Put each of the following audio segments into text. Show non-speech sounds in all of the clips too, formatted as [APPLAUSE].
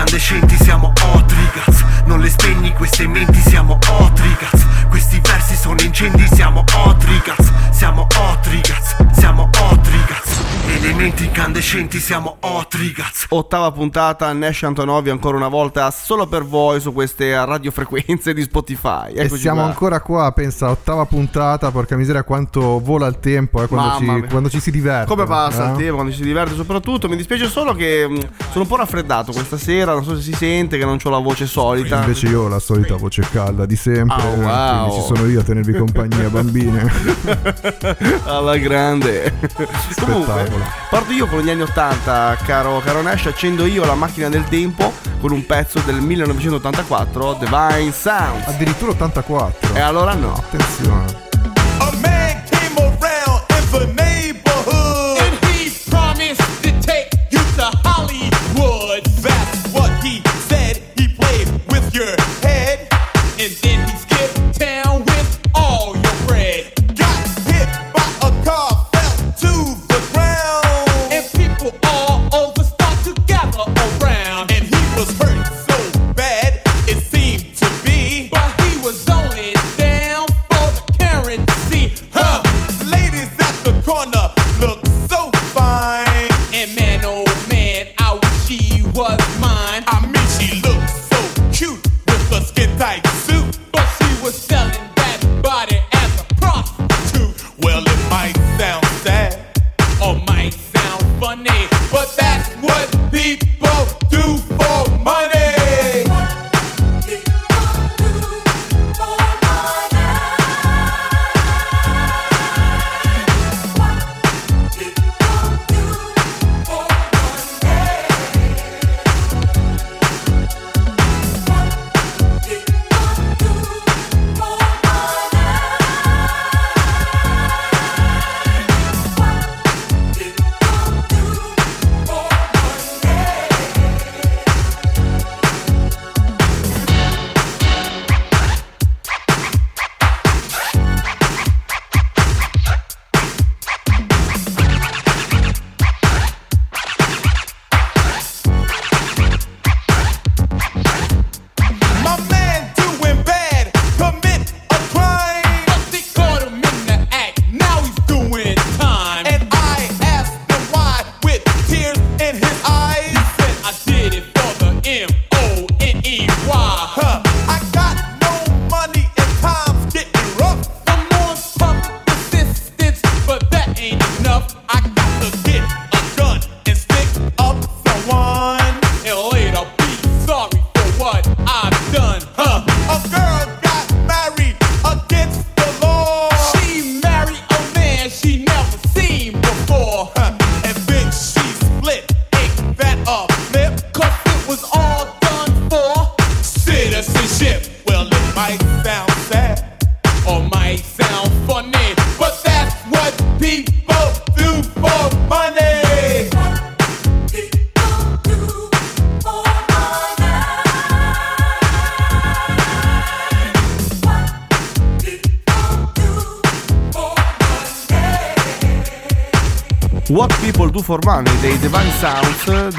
incandescenti siamo Otrigaz Non le spegni queste menti siamo Otrigaz Questi versi sono incendi siamo Otrigaz Siamo Otrigaz Siamo Otrigaz Elementi incandescenti siamo Otrigaz Ottava puntata, Nash Antonovi ancora una volta solo per voi su queste radiofrequenze di Spotify. E Eccoci siamo qua. ancora qua, pensa, ottava puntata, porca miseria quanto vola il tempo eh, quando, ci, quando ci si diverte. Come passa eh? il tempo quando ci si diverte soprattutto Mi dispiace solo che mh, sono un po' raffreddato questa sera Non so se si sente che non ho la voce solita Invece io ho la solita voce calda di sempre, Oh, eh, wow. quindi ci sono io a tenervi compagnia, bambine. [LAUGHS] Alla grande Comunque Parto io con gli anni 80 Caro, caro Nash Accendo io la macchina del tempo Con un pezzo del 1984 Divine Sounds Addirittura 84. E allora no Attenzione. A man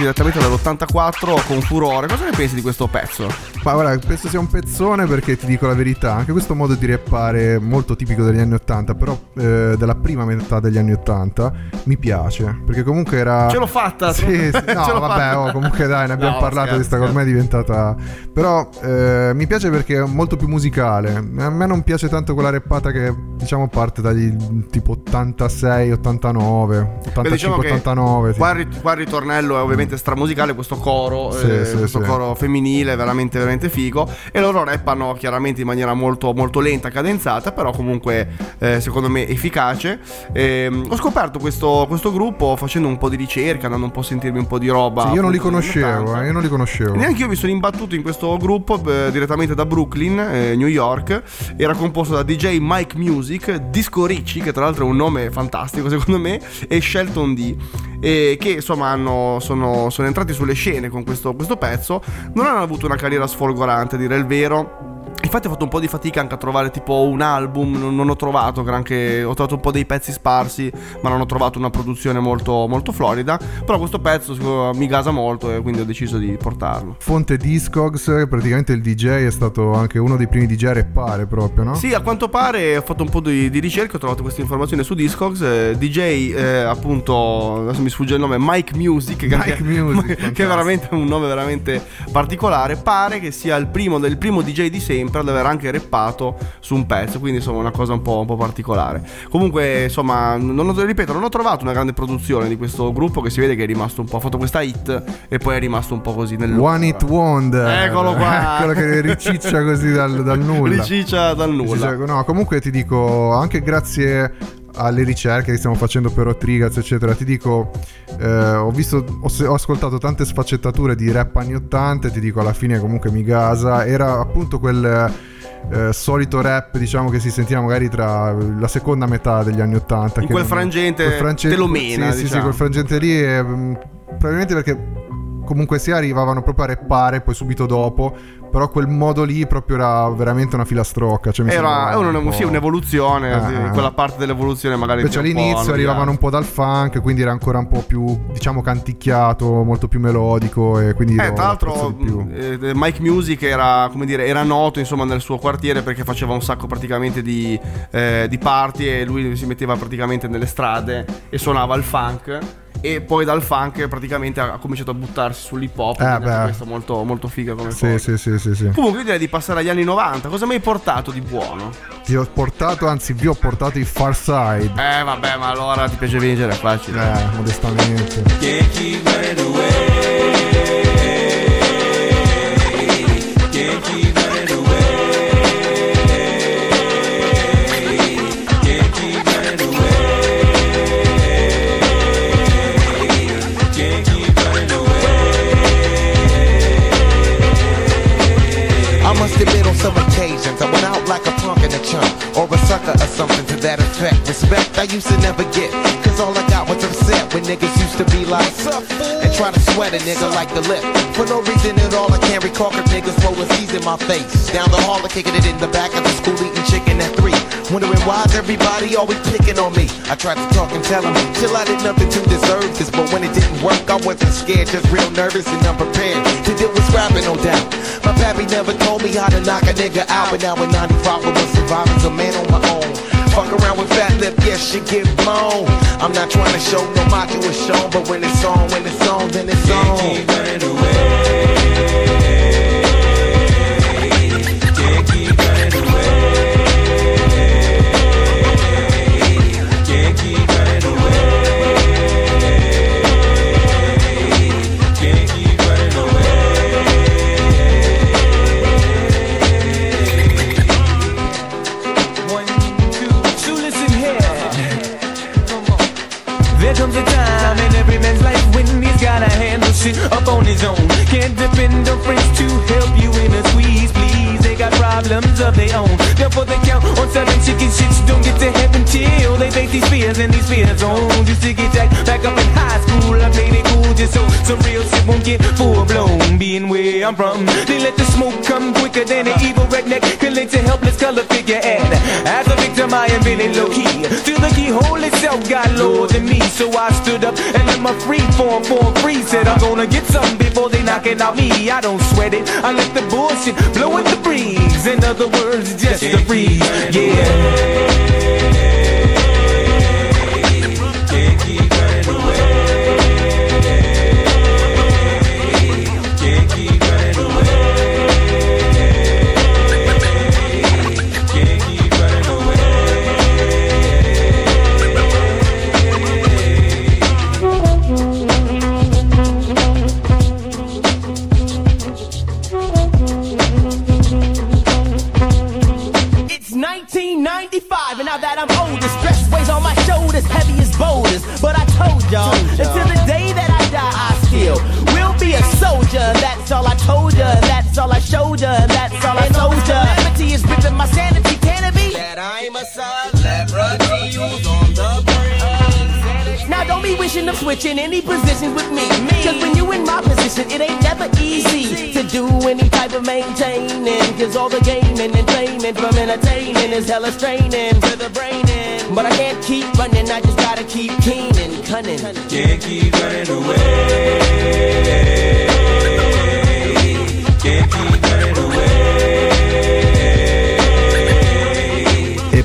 ответ. Direttamente dall'84 con furore Cosa ne pensi di questo pezzo? Ma guarda, penso sia un pezzone perché ti dico la verità, anche questo modo di rappare molto tipico degli anni 80, però eh, della prima metà degli anni 80 mi piace, perché comunque era... Ce l'ho fatta Sì, sì, [LAUGHS] Ce no, l'ho vabbè, oh, comunque dai, ne abbiamo No, parlato di sta ormai è diventata... Però eh, mi piace perché è molto più musicale. A me non piace tanto quella rappata che diciamo parte dagli tipo 86, 89, 85, Beh, diciamo che 89. sì. Qua, il ritornello è ovviamente stramusicale, questo coro, Sì, eh, sì, questo sì. coro femminile veramente veramente figo e loro rappano chiaramente in maniera molto, molto lenta, cadenzata, però comunque eh, secondo me efficace. Ehm, ho scoperto questo, questo gruppo facendo un po' di ricerca, andando un po' a sentirmi un po' di roba. Sì, io non li conoscevo, 80. eh, io non li conoscevo. Neanche io mi sono imbattuto in questo gruppo eh, direttamente da Brooklyn, eh, New York. Era composto da DJ Mike Music, Disco Ricci, che tra l'altro è un nome fantastico secondo me, e Shelton D. E che insomma hanno, sono, sono entrati sulle scene con questo, questo pezzo. Non hanno avuto una carriera sfolgorante, a dire il vero. Infatti ho fatto un po' di fatica anche a trovare tipo un album, non, non ho trovato granché, ho trovato un po' dei pezzi sparsi, ma non ho trovato una produzione molto, molto florida, però questo pezzo sicuro, mi gasa molto e quindi ho deciso di portarlo. Fonte Discogs, praticamente il DJ è stato anche uno dei primi DJ a rappare proprio, no? Sì, a quanto pare ho fatto un po' di, di ricerca, ho trovato queste informazioni su Discogs. eh, DJ, eh, appunto, adesso mi sfugge il nome, Mike Music, che, Mike [LAUGHS] che- Music, che è fantastico. veramente un nome veramente particolare. Pare che sia il primo del primo DJ di sempre ad aver anche rappato su un pezzo, quindi insomma una cosa un po', un po' particolare. Comunque, insomma, non ho, ripeto, non ho trovato una grande produzione di questo gruppo che si vede che è rimasto un po', ha fatto questa hit e poi è rimasto un po' così nel One It Wonder. Eccolo qua. [LAUGHS] Quello che riciccia così dal, dal nulla. Riciccia dal nulla. Riciccia- No, comunque ti dico, anche grazie alle ricerche che stiamo facendo per Otrigaz, eccetera, ti dico, eh, ho visto, ho, ho ascoltato tante sfaccettature di rap anni 80 e ti dico, alla fine comunque mi gasa. Era appunto quel... eh, solito rap diciamo che si sentiva magari tra la seconda metà degli anni 80 In che quel non- frangente te lo mena, sì, sì, sì, diciamo. quel frangente lì è, mm, probabilmente perché comunque sia arrivavano proprio a reppare poi subito dopo però quel modo lì proprio era veramente una filastrocca cioè Era un- un sì, un'evoluzione, Ah, sì, ah. quella parte dell'evoluzione magari Invece all'inizio arrivavano un po' dal funk, quindi era ancora un po' più, diciamo, canticchiato, molto più melodico e quindi Eh, tra l'altro più. eh, Mike Music era, come dire, era noto insomma nel suo quartiere perché faceva un sacco praticamente di, eh, di party e lui si metteva praticamente nelle strade e suonava il funk e poi dal funk praticamente ha, cominciato a buttarsi sull'hip hop Eh, beh. questo molto, molto figa come Sì, cosa. sì, sì, sì, sì. Comunque io direi di passare agli anni 90 cosa mi hai portato di buono? Ti ho portato, anzi vi ho portato i Far Side. Eh vabbè ma allora ti piace vincere è facile Eh, modestamente. Can't keep running away. A punk in a chunk or a that effect. Respect I used to never get, cause all I got was upset when niggas used to be like, "Sup, and try to sweat a nigga like the lip. For no reason at all, I can't recall cause niggas a C's in my face. Down the hall, I kicking it in the back of the school eating chicken at three. Wondering why's everybody always picking on me. I tried to talk and tell them, till I did nothing to deserve this. But when it didn't work, I wasn't scared, just real nervous and unprepared to deal with scrapping, no doubt. My pappy never told me how to knock a nigga out, but now in 95 I was surviving a man on my own. Fuck around with fat lip, yes, shit get blown. I'm not trying to show no macho is shown, but when it's on, when it's on, then it's on. Keep running away. As a victim, I am feeling low key. Till the keyhole itself got lower than me, so I stood up and let my free form form free. Said I'm gonna get something before they knocking out me. I don't sweat it. I let the bullshit blow in the breeze. In other words, just a breeze. Yeah. All the gaming and refraining from entertaining is hella straining to the brain. in. But I can't keep running, I just gotta keep keen and cunning. Can't keep running away. Can't keep running away.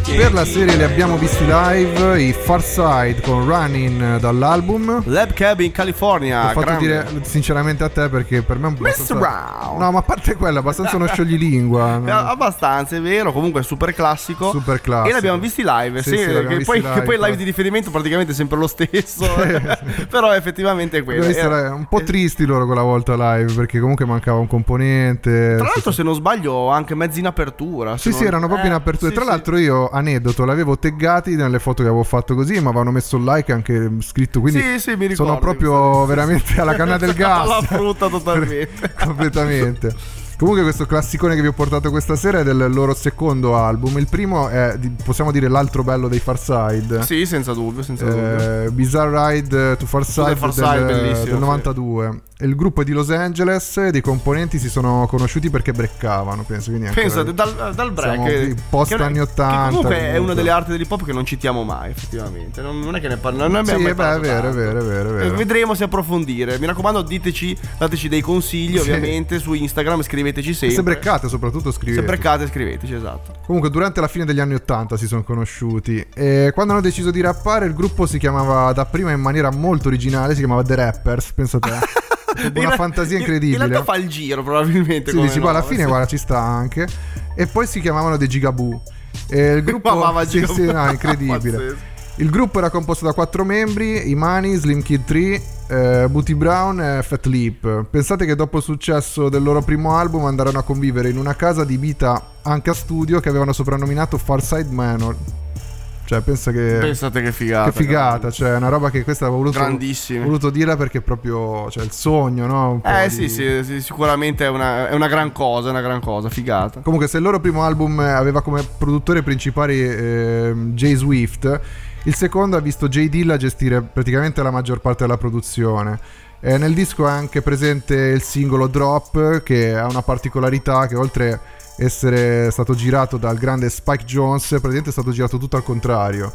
Per la serie li abbiamo visti live i Far Side con Running dall'album. Lab Cabin California. L'ho fatto dire sinceramente a te perché per me è un po'. Mr. Brown. No, ma a parte quello, abbastanza uno scioglilingua. [LAUGHS] Eh, Abbastanza, è vero, comunque è super classico. Super classico. E l'abbiamo visti live, Sì, sì, sì, che, visti poi, live, che poi il live di riferimento praticamente è sempre lo stesso. [LAUGHS] Però effettivamente è quello. Abbiamo Era- un po' tristi loro quella volta live perché comunque mancava un componente. Tra l'altro, se non sbaglio, anche mezzi in apertura. Sì, se sì, non- erano proprio in Eh, apertura. sì, Tra l'altro, io, aneddoto, l'avevo taggati nelle foto che avevo fatto così, ma avevano messo il like anche scritto. Quindi Sì, sì, mi ricordo sono proprio veramente alla canna del [LAUGHS] gas. Alla frutta totalmente. [LAUGHS] Completamente. Comunque questo classicone che vi ho portato questa sera è del loro secondo album. Il primo è, possiamo dire, l'altro bello dei Far Side. Sì, senza dubbio, senza dubbio. Eh, Bizarre Ride to Far Side, Far del, del sì. 92. E il gruppo è di Los Angeles. e I componenti si sono conosciuti perché breccavano. Penso quindi Pensate, dal, dal break. Post che- anni che 80, comunque è una delle arti dell'hip hop che non citiamo mai, effettivamente. Non, non è che ne parliamo. Non ne Sì, abbiamo mai beh, è vero, è vero, è vero, è vero. Eh, Vedremo se approfondire. Mi raccomando, diteci, dateci dei consigli, Sì. ovviamente, su Instagram, scriveteci sempre. Se breccate, soprattutto scrivete. Se breccate, scriveteci, esatto. Comunque, durante la fine degli anni 80 si sono conosciuti. E quando hanno deciso di rappare, il gruppo si chiamava dapprima in maniera molto originale: si chiamava The Rappers. Pensa te. [LAUGHS] Una fantasia in- incredibile. In realtà fa il giro, probabilmente. Sì, dici, poi alla fine, sì. guarda, ci sta anche. E poi si chiamavano The Gigaboo. E il [LAUGHS] gruppo. Ma va, va, sì, Gigaboo. sì, no, incredibile. Il gruppo era composto da quattro membri: Imani, Slim Kid 3, eh, Booty Brown e Fat Lip. Pensate che dopo il successo del loro primo album andarono a convivere in una casa adibita anche a studio che avevano soprannominato Farside Manor. Cioè, pensa che. Pensate che figata. che figata, cioè, una roba che questa avevo voluto, Grandissima. voluto dirla perché è proprio. Cioè, il sogno, no? Eh di- sì, sì, sì, sicuramente è una, è una gran cosa, è una gran cosa, figata. Comunque, se il loro primo album aveva come produttori principali ehm, Jay Swift, il secondo ha visto Jay Dilla gestire praticamente la maggior parte della produzione. Eh, nel disco è anche presente il singolo Drop, che ha una particolarità che oltre essere stato girato dal grande Spike Jones, praticamente è stato girato tutto al contrario.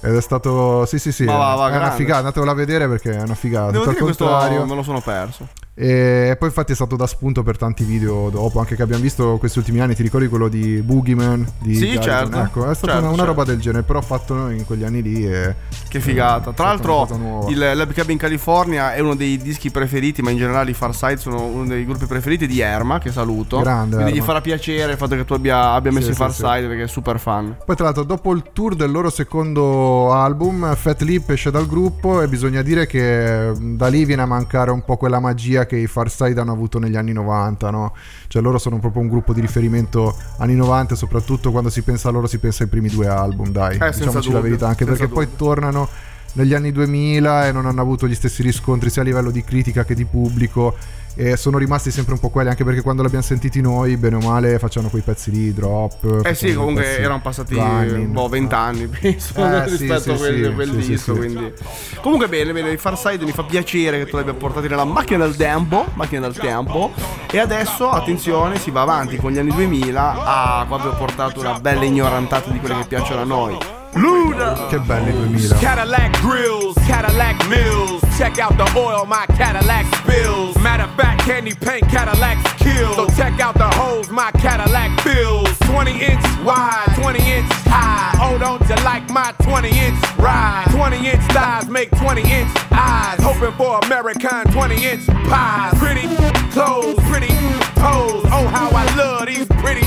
Ed è stato. Sì, sì, sì. Ma va, va, è una grande. figata. Andatevela a vedere perché è una figata. Devo tutto dire al contrario. me lo sono perso. E poi infatti è stato da spunto per tanti video dopo, anche che abbiamo visto questi ultimi anni, ti ricordi quello di Boogeyman? Di Sì, Garrison? certo. Ecco, è stata Certo, una, una certo. roba del genere, però fatto in quegli anni lì e... Che figata. Tra l'altro, il Lab Cabin California è uno dei dischi preferiti, ma in generale i Far Side sono uno dei gruppi preferiti di Erma, che saluto. Grande Quindi gli Erma. farà piacere il fatto che tu abbia, abbia messo Sì, i sì, Far sì. Side perché è super fan. Poi tra l'altro dopo il tour del loro secondo album, Fat Lip esce dal gruppo e bisogna dire che da lì viene a mancare un po' quella magia che i Far Side hanno avuto negli anni 90, no? Cioè loro sono proprio un gruppo di riferimento anni 90 e soprattutto quando si pensa a loro si pensa ai primi due album, dai, Eh, diciamoci la verità, anche perché poi dubbio. tornano negli anni 2000 e non hanno avuto gli stessi riscontri sia a livello di critica che di pubblico e sono rimasti sempre un po' quelli anche perché quando l'abbiamo sentiti noi bene o male facevano quei pezzi lì drop Eh sì, comunque pezzi erano passati running. boh, 20 anni penso Eh, [LAUGHS] rispetto sì, a quel, sì, quel sì, disco. Quindi. Comunque bene, bene, i Far Side mi fa piacere che tu li abbia portati nella macchina del tempo. Macchina del tempo. E adesso, attenzione, si va avanti con gli anni 2000. Ah, qua vi ho portato una bella ignorantata di quelle che piacciono a noi. Luna! che belli 2000 Cadillac grills, Cadillac mills. Check out the oil my Cadillac spills. Matter of fact, candy paint Cadillacs kill. So check out the holes my Cadillac fills. 20 inch wide, 20 inch high. Oh, don't you like my 20 inch ride? 20 inch thighs make 20 inch eyes. Hoping for American 20 inch pies. Pretty clothes, pretty pose. Oh, how I love these pretty.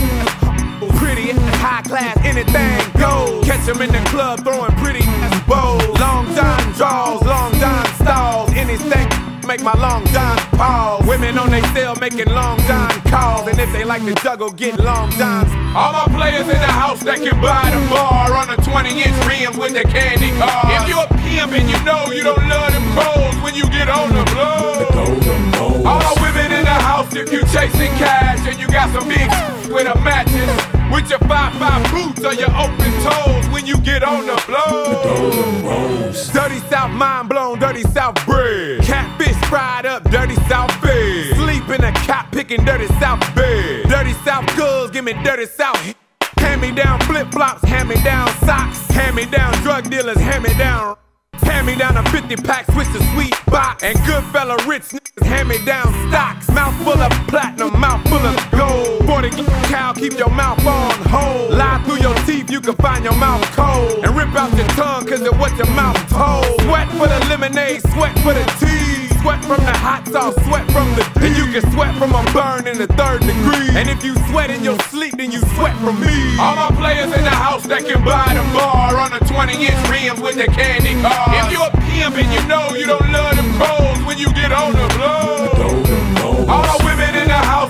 Pretty, high class, anything. Catch 'em in the club throwing pretty bows. Long John draws, long John stalls. Anything make my long John pause. Women on they cell making long John calls. And if they like to juggle, get long Johns. All my players in the house that can buy the bar on a 20 inch rim with the candy car. If you're a pimp and you know you don't love them pros when you get on the blow. All women in the house, if you chasing cash and you got some big with a mattress, with your five five boots or your open toes when you get on the blow. Dirty South mind blown, dirty South bread. Catfish fried up, dirty South bed. Sleep in a cop picking dirty South bed. Dirty South girls, give me dirty South. Hand me down flip flops, hand me down socks, hand me down drug dealers, hand me down. Hand me down a 50 pack, switch to sweet box. And good fella rich niggas hand me down stocks. Mouth full of platinum, mouth full of gold. 40 cow, keep your mouth on hold. Lie through your teeth, you can find your mouth cold. And rip out your tongue, cause it what your mouth told. Sweat for the lemonade, sweat for the tea. Sweat from the hot sauce, sweat from the. And you can sweat from a burn in the third degree. And if you sweat in your sleep, then you sweat from me. All my players in the house that can buy the bar on a 20 inch rims with the candy car. If you a pimp and you know you don't love them pros when you get on the blow. All the women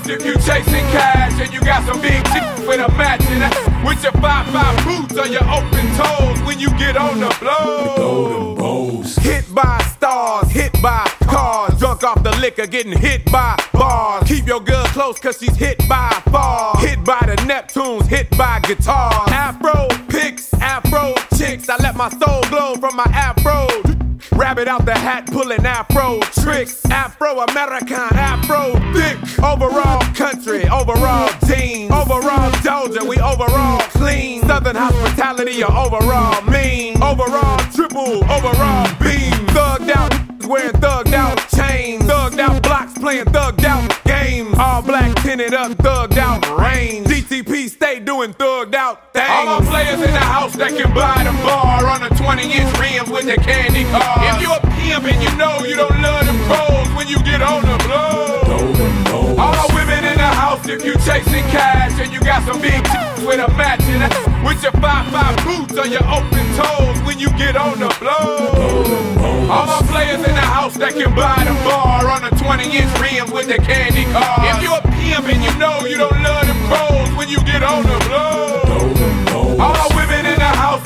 in if you chasing cash and you got some big chicks with a matching ass, with your 5-5 boots or your open toes when you get on the blow. Hit by stars, hit by cars, drunk off the liquor, getting hit by bars. Keep your girl close cause she's hit by far. Hit by the Neptunes, hit by guitars. Afro picks, afro chicks. I let my soul glow from my afro. Rabbit out the hat, pulling afro tricks. Afro American, afro thick. Overall country, overall team. Overall Doja, we overall clean. Southern hospitality, or overall mean. Overall triple, overall beam. Thugged out, wearing thugged out chains. Thugged out blocks, playing thugged out games. All black tinted up, thugged out range. Doing thugged out things. All my players in the house that can buy the bar on a 20 inch rims with the candy car. If you're a pimp and you know you don't love them pros when you get on the blow. House, if you chasing cash and you got some big with a matching ass, with your 5-5 boots or your open toes when you get on the blow. All my players in the house that can buy the bar on a 20 inch rims with the candy car. If you a pimp and you know you don't love them pros when you get on the blow. All the women in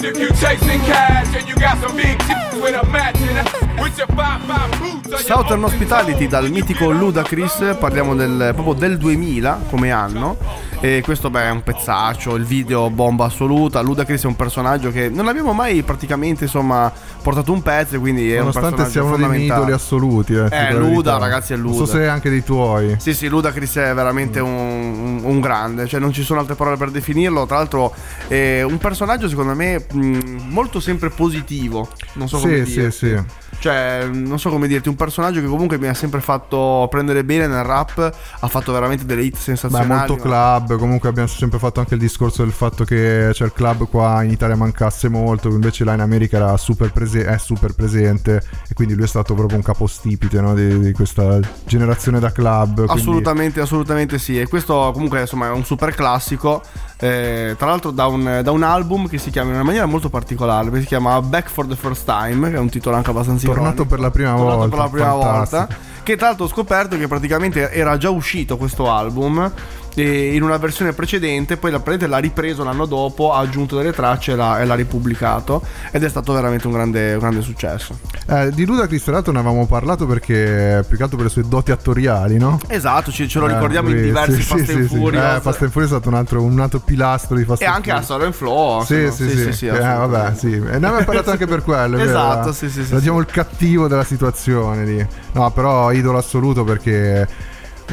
if you chasing cash and you got some big with a ass, with your 5-5 boots Southern Hospitality dal mitico Ludacris, parliamo del, proprio del 2000 come anno e questo beh è un pezzaccio, il video bomba assoluta, Ludacris è un personaggio che non abbiamo mai praticamente insomma portato un pezzo quindi è un Nonostante personaggio sia uno dei miei idoli assoluti. Eh, Eh, Luda, ragazzi, è Non so Luda. se è anche dei tuoi. Sì, sì, Ludacris è veramente un, un- un grande, cioè non ci sono altre parole per definirlo. Tra l'altro, è un personaggio secondo me mh, molto sempre positivo. Non so come Sì, dire. sì, sì. Cioè, non so come dirti, un personaggio che comunque mi ha sempre fatto prendere bene nel rap, ha fatto veramente delle hit Beh, sensazionali. molto club, comunque abbiamo sempre fatto anche il discorso del fatto che cioè, il club qua in Italia mancasse molto, invece là in America era super prese- è super presente e quindi lui è stato proprio un capostipite no, di, di questa generazione da club. quindi- Assolutamente, assolutamente sì. E questo comunque insomma è un super classico. eh, tra l'altro da un, da un album che si chiama in una maniera molto particolare, perché si chiama Back for the First Time, che è un titolo anche abbastanza Tornato ironico. per la prima Tornato volta, per la prima fantastico. volta. Che tra l'altro ho scoperto che praticamente era già uscito questo album. E in una versione precedente, poi la prete l'ha ripreso l'anno dopo, ha aggiunto delle tracce e l'ha, e l'ha ripubblicato. Ed è stato veramente un grande, un grande successo. Eh, di Ludacris tra l'altro ne avevamo parlato perché più che altro per le sue doti attoriali, no? Esatto, ci- ce lo Eh, ricordiamo in lui- diversi sì, Fast sì, and sì, sì. Furious. Eh, Fast and Furious è stato un altro, un altro pilastro di Fast E and anche a Furious. Solo in Flow. Sì, no? sì, sì. Eh, vabbè, sì. E ne abbiamo parlato anche per quello. Esatto, sì, sì, sì, sì. il cattivo della situazione lì. No, però idolo assoluto perché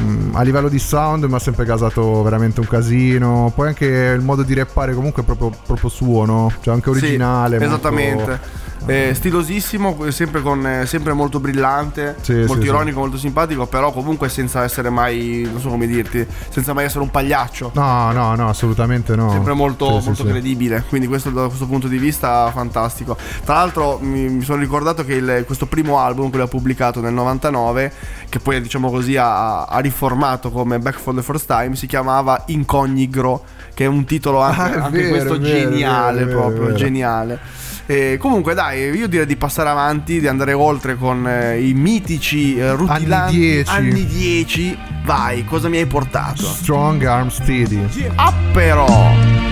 mm, a livello di sound mi ha sempre casato veramente un casino. Poi anche il modo di rappare comunque è proprio, proprio suo, no? Cioè anche Sì, originale. molto- esattamente. Eh, stilosissimo, sempre, con, eh, sempre molto brillante, Sì, molto sì, sì. ironico, molto simpatico, però comunque senza essere mai, non so come dirti, senza mai essere un pagliaccio. No, no, no, assolutamente no. Sempre molto, Sì, sì, molto sì. credibile, quindi questo da questo punto di vista fantastico. Tra l'altro mi, mi sono ricordato che il- questo primo album ha pubblicato nel 99, che poi diciamo così ha, ha riformato come Back for the First Time, si chiamava Incognigro, che è un titolo anche, Ah, anche vero, questo vero, geniale vero, proprio, geniale. E comunque dai, io direi di passare avanti, di andare oltre con eh, i mitici eh, rutilanti Anni 10. anni 10. Vai, cosa mi hai portato? Strong Arm Steady. Ah però!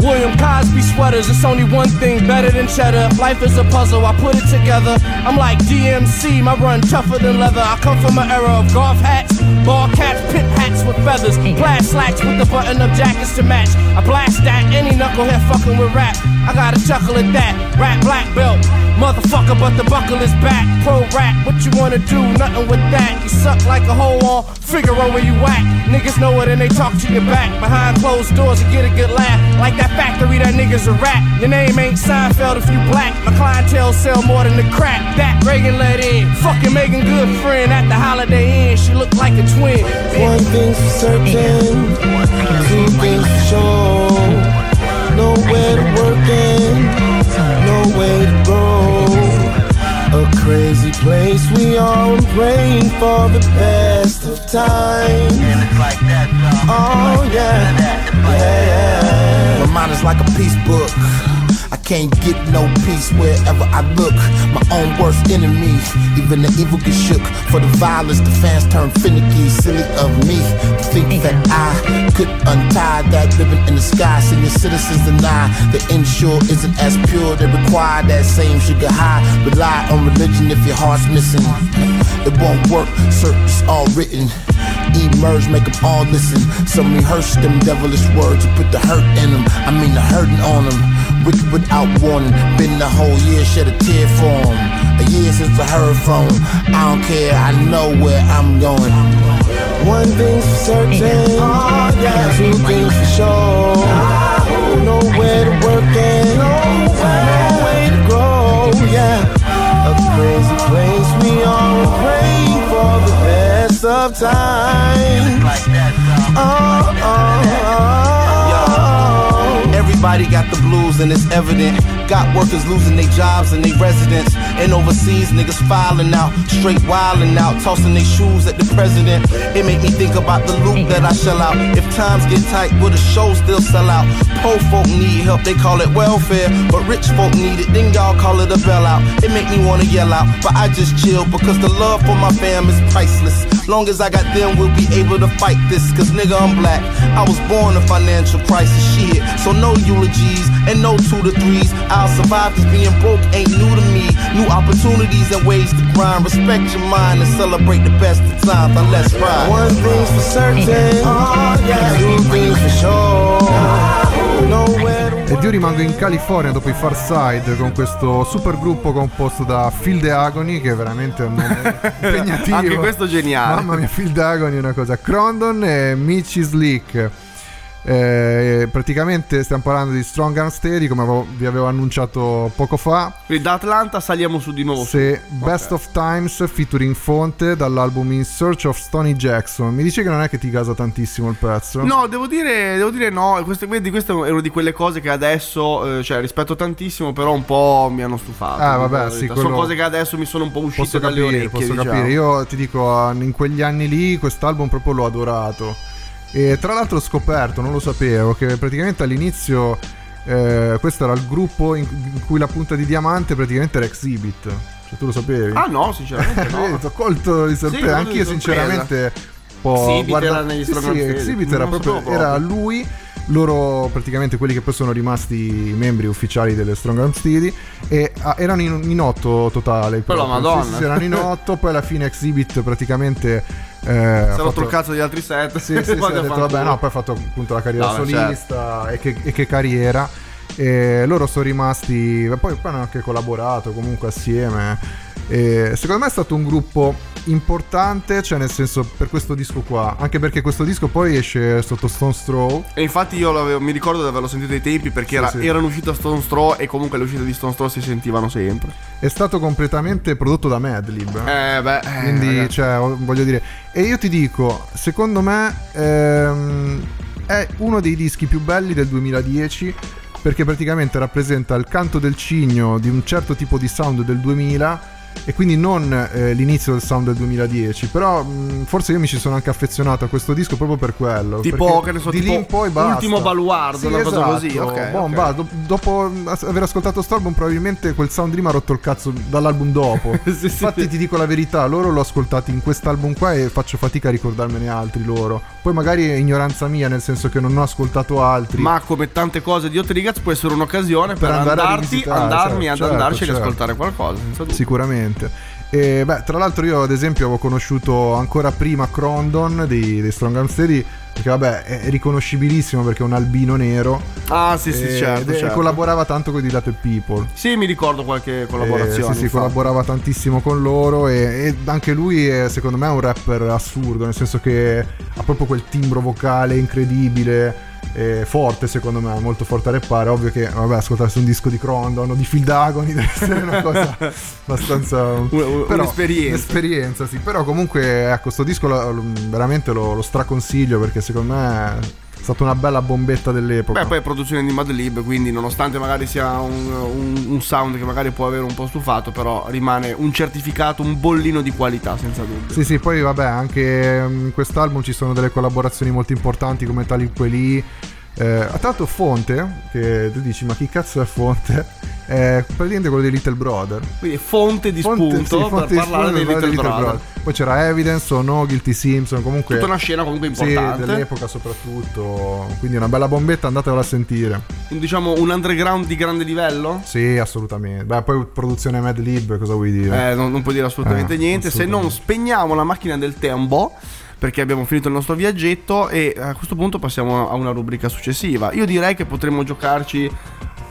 William Cosby sweaters, it's only one thing better than cheddar. Life is a puzzle, I put it together. I'm like DMC, my run tougher than leather. I come from an era of golf hats, ball caps, pit hats with feathers, plaid slacks with the button up jackets to match. I blast that, any knucklehead fucking with rap. I gotta chuckle at that, rap black belt. Motherfucker, but the buckle is back. Pro rap, what you wanna do? Nothing with that. You suck like a hole on Figaro where you whack. Niggas know it and they talk to your back. Behind closed doors, you get a good laugh. Like that factory that niggas a rap. Your name ain't Seinfeld if you black. My clientele sell more than the crack. That Reagan let in. Fucking Megan good friend at the Holiday Inn. She look like a twin. One thing's certain, two things for sure. Nowhere to work in, no way to go. A crazy place we are and praying for the best of times. Oh yeah, yeah. My mind is like a peace book. I can't get no peace wherever I look. My own worst enemy, even the evil get shook. For the violence, the fans turn finicky. Silly of me to think that I could untie that ribbon in the sky. Senior citizens deny the insure isn't as pure. They require that same sugar high. Rely on religion if your heart's missing. It won't work, circus all written. Emerge, make them all listen. Some rehearse them devilish words to put the hurt in them. I mean the hurting on them. Wicked without warning. Been the whole year, shed a tear for 'em. A year since I heard from 'em. I don't care, I know where I'm going. One thing's for certain, two things for sure. Nowhere to work in, no way to grow. Yeah, a crazy place we are praying for the best of times. Oh, oh, oh. Everybody got the blues and it's evident. Got workers losing their jobs and their residence. And overseas niggas filing out, straight wilding out, tossing their shoes at the president. It make me think about the loot that I shell out. If times get tight, will the show still sell out? Poor folk need help, they call it welfare. But rich folk need it, then y'all call it a bailout. It make me wanna yell out, but I just chill because the love for my fam is priceless. Long as I got them, we'll be able to fight this. Cause nigga, I'm black. I was born a financial crisis shit. So no eulogies and no two to threes. I'll survive cause being broke ain't new to me. New opportunities and ways to grind. Respect your mind and celebrate the best of times. Now let's ride. One thing's for certain, [LAUGHS] two things for sure. Nowhere Ed io rimango in California dopo i Far Side con questo super gruppo composto da Phil De Agony che è veramente un nome [LAUGHS] impegnativo. Anche questo è geniale. Mamma mia, Phil De Agony è una cosa. Crondon e Mitchy Slick. Eh, praticamente stiamo parlando di Strong Arm Steady come avevo- vi avevo annunciato poco fa. Quindi da Atlanta saliamo su di nuovo. Se Best of Times featuring Fonte dall'album In Search of Stony Jackson. Mi dice che non è che ti gasa tantissimo il pezzo? No, devo dire, devo dire no. Queste, vedi, questa è una di quelle cose che adesso, eh, cioè, rispetto tantissimo, però un po' mi hanno stufato. Ah, vabbè, sì, quello- Sono cose che adesso mi sono un po' uscite Posso dalle capire, orecchie. posso diciamo. capire. Io ti dico, in quegli anni lì quest'album proprio l'ho adorato. E tra l'altro ho scoperto, non lo sapevo, che praticamente all'inizio eh, questo era il gruppo in, cui la punta di diamante praticamente era Exhibit. Cioè tu lo sapevi? Ah, no, sinceramente Vedi, [LAUGHS] no. ti ho colto di sorpresa. di Anch'io sinceramente Exhibit era negli sì, sì. Exhibit era proprio era lui loro praticamente quelli che poi sono rimasti membri ufficiali delle Strong Arm Steady e ah, erano in, in otto totale Per la. Madonna. Sì, erano in otto poi alla fine Exhibit praticamente eh, Si fatto- il cazzo degli altri set. sì, [LAUGHS] sì, sì, detto, vabbè, no, poi ha fatto appunto la carriera No, solista e, che, e che carriera. E loro sono rimasti, poi, poi hanno anche collaborato comunque assieme. E secondo me è stato un gruppo importante, cioè nel senso per questo disco qua, anche perché questo disco poi esce sotto Stone Throw. E infatti io mi ricordo di averlo sentito ai tempi perché Sì, era- sì. erano uscite a Stone Straw e comunque le uscite di Stone Straw si sentivano sempre. È stato completamente prodotto da Madlib. Eh beh, eh, Quindi, ragazzi. cioè, voglio dire. E io ti dico, secondo me ehm, è uno dei dischi più belli del 2010 perché praticamente rappresenta il canto del cigno di un certo tipo di sound del 2000 e quindi non eh, l'inizio del sound del 2010 però mh, forse io mi ci sono anche affezionato a questo disco proprio per quello Tipo, che ne so, di tipo lì in poi basta Ultimo Baluardo, Sì, una cosa esatto. così, ok, Boh, ok. va, do- dopo aver ascoltato sto album probabilmente quel sound lì mi ha rotto il cazzo dall'album dopo [LAUGHS] Sì, sì. Infatti ti dico la verità, loro l'ho ascoltati in quest'album qua e faccio fatica a ricordarmene altri loro. Poi magari è ignoranza mia, nel senso che non ho ascoltato altri. Ma come tante cose di Otrigaz può essere un'occasione per, Per andarti, andarmi certo, ad andarci certo. ad ascoltare qualcosa. senza Sicuramente. E beh, tra l'altro io ad esempio avevo conosciuto ancora prima Crondon dei, dei Strong Arm Steady, perché vabbè è riconoscibilissimo perché è un albino nero. Ah, sì, sì, e- certo, certo. collaborava tanto con i Dilated People. Sì, mi ricordo qualche collaborazione. Eh, sì, sì, infatti. collaborava tantissimo con loro e, e anche lui è, secondo me è un rapper assurdo, nel senso che ha proprio quel timbro vocale incredibile. Eh, forte secondo me, molto forte a rappare. Ovvio che, vabbè, ascoltarsi un disco di Crondon o di Phil Dagoni [LAUGHS] deve essere una cosa abbastanza. Un- un- però- un'esperienza. un'esperienza, sì. Però comunque, ecco, sto disco lo- veramente lo, lo straconsiglio perché secondo me è stata una bella bombetta dell'epoca. Beh, poi è produzione di Madlib, quindi nonostante magari sia un, un- un sound che magari può avere un po' stufato, però rimane un certificato, un bollino di qualità, senza dubbio. Sì, sì, poi vabbè, anche mm, in quest'album ci sono delle collaborazioni molto importanti come Tali Quelli. Eh, tra l'altro Fonte, che tu dici ma chi cazzo è Fonte? [LAUGHS] È praticamente quello di Little Brother. Quindi fonte di Fonte- spunto sì, fonte per di parlare spunto dei per Little, parlare Brother. Poi c'era Evidence o No, Guilty Simpson, comunque... Tutta una scena comunque Sì, importante. dell'epoca soprattutto. Quindi una bella bombetta, andatevela a sentire. Quindi diciamo un underground di grande livello? Sì, assolutamente. Beh, poi produzione Mad Lib, cosa vuoi dire? Eh, non, non puoi dire assolutamente Eh, niente. Se non spegniamo la macchina del tempo, perché abbiamo finito il nostro viaggetto, e a questo punto passiamo a una rubrica successiva. Io direi che potremmo giocarci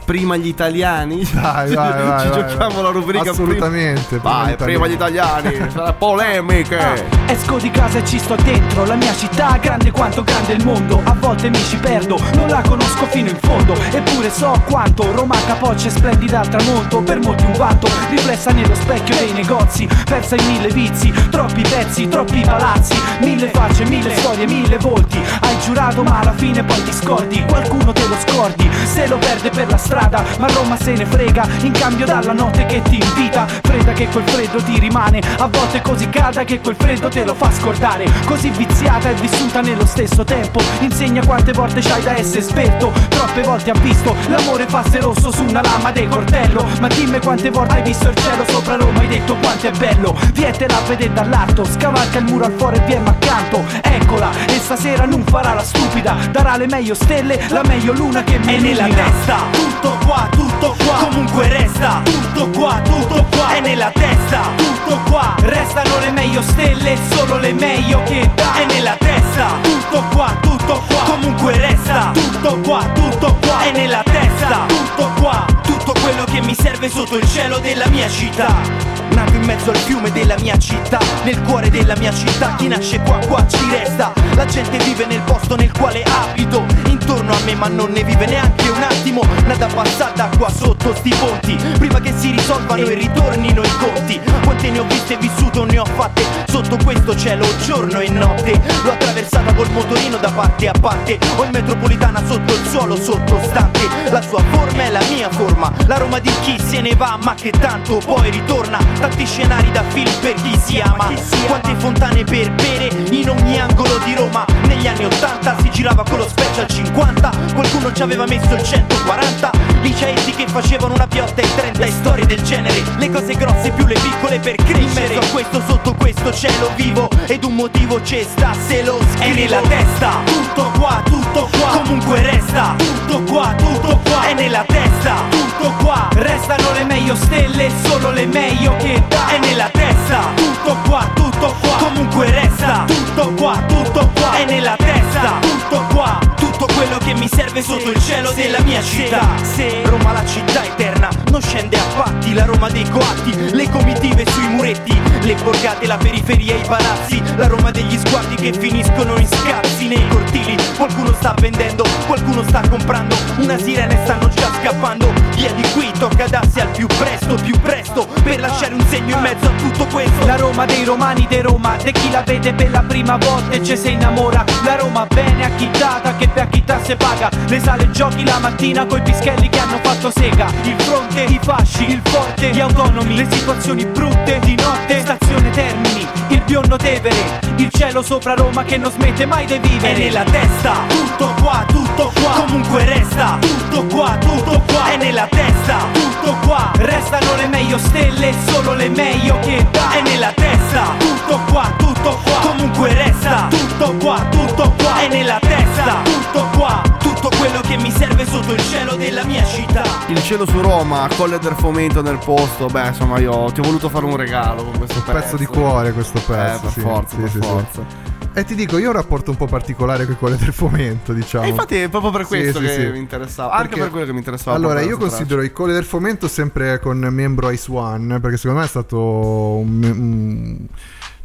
prima gli italiani. Dai, vai, vai, Ci vai, giochiamo vai. la rubrica Assolutamente, prima. Vai, prima gli italiani. [LAUGHS] Polemiche. Esco di casa e ci sto dentro La mia città è grande quanto grande il mondo A volte mi ci perdo, non la conosco fino in fondo Eppure so quanto Roma capoccia e splendida al tramonto Per molti un vanto, riflessa nello specchio dei negozi Persa in mille vizi, troppi pezzi, troppi palazzi Mille facce, mille storie, mille volti Hai giurato ma alla fine poi ti scordi Qualcuno te lo scordi, se lo perde per la strada Ma Roma se ne frega, in cambio dalla notte che ti invita Fredda che quel freddo ti rimane. A volte così calda che quel freddo te lo fa scordare. Così viziata e vissuta nello stesso tempo. Insegna quante volte c'hai da essere esperto. Troppe volte ha visto l'amore farsi rosso su una lama del cortello. Ma dimmi quante volte hai visto il cielo sopra Roma Hai detto quanto è bello. Vietela a vedere dall'alto Scavalca il muro al fuori e viene accanto. Eccola e stasera non farà la stupida. Darà le meglio stelle, la meglio luna che mi È nella illumina. testa, tutto qua, tutto qua. Comunque resta, tutto qua, tutto qua. È nella testa, tutto qua. Restano le meglio stelle, solo le meglio che dà È nella testa, tutto qua, tutto qua. Comunque resta, tutto qua, tutto qua. È nella testa, tutto qua. Tutto quello che mi serve sotto il cielo della mia città Nato in mezzo al fiume della mia città Nel cuore della mia città. Chi nasce qua qua ci resta. La gente vive nel posto nel quale abito. Intorno a me ma non ne vive neanche un attimo. Nada passata qua sotto sti ponti. Prima che si risolvano e ritornino i conti. Quante ne ho viste e vissuto ne ho fatte. Sotto questo cielo giorno e notte. L'ho attraversata col motorino da parte a parte. Ho in metropolitana sotto il suolo sottostante La sua forma è la mia forma. La Roma di chi se ne va ma che tanto poi ritorna Tanti scenari da film per chi si ama. Quante fontane per bere in ogni angolo di Roma. Negli anni 80 si girava con lo special 50 Qualcuno ci aveva messo il 140 Liceetti che facevano una piotta e 30 e storie del genere. Le cose grosse più le piccole per crescere. In mezzo a questo sotto questo cielo vivo. Ed un motivo c'è sta se lo scrivo. È nella testa. Tutto qua, tutto qua. Comunque resta. Tutto qua, tutto qua. È nella testa. Tutto qua. Restano le meglio stelle, solo le meglio che dà È nella testa Tutto qua, tutto qua. Comunque resta Tutto qua, tutto qua. È nella testa Tutto qua. Tutto quello che mi serve sotto il cielo della mia città. Se Roma la città eterna Non scende a patti La Roma dei coatti Le comitive sui muretti Le borgate, la periferia e i palazzi La Roma degli sguardi che finiscono in scazzi. Nei cortili Qualcuno sta vendendo Qualcuno sta comprando Una sirena e stanno già scappando. Via di qui tocca darsi al più presto Più presto Per lasciare un segno in mezzo a tutto questo. La Roma dei romani di Roma De chi la vede per la prima volta e ci si innamora. La Roma bene acchittata che per acchittare se paga. Le sale giochi la mattina coi pischelli che hanno fatto sega. Il fronte, i fasci, il forte, gli autonomi Le situazioni brutte di notte, stazione Termini Il biondo Tevere, il cielo sopra Roma che non smette mai di vivere. È nella testa Tutto qua, tutto qua Comunque resta. Tutto qua, tutto qua È nella testa Tutto qua Restano le meglio stelle, solo le meglio che dà È nella testa Tutto qua, tutto qua Comunque resta. Tutto qua, tutto qua È nella testa Tutto qua Tutto quello che mi serve sotto il cielo della mia città. Il cielo su Roma, Colle del Fomento nel posto. Beh, insomma, io ti ho voluto fare un regalo con questo pezzo. Pezzo di cuore questo pezzo. Eh, per sì. forza, Sì, per sì, sì. forza. E ti dico, io ho un rapporto un po' particolare con quelle del fomento, diciamo. E infatti è proprio per Sì, questo sì, che sì. mi interessava. Anche Perché- per quello che mi interessava. Allora, io considero i Colle del Fomento sempre con membro Ice One, perché secondo me è stato un, un-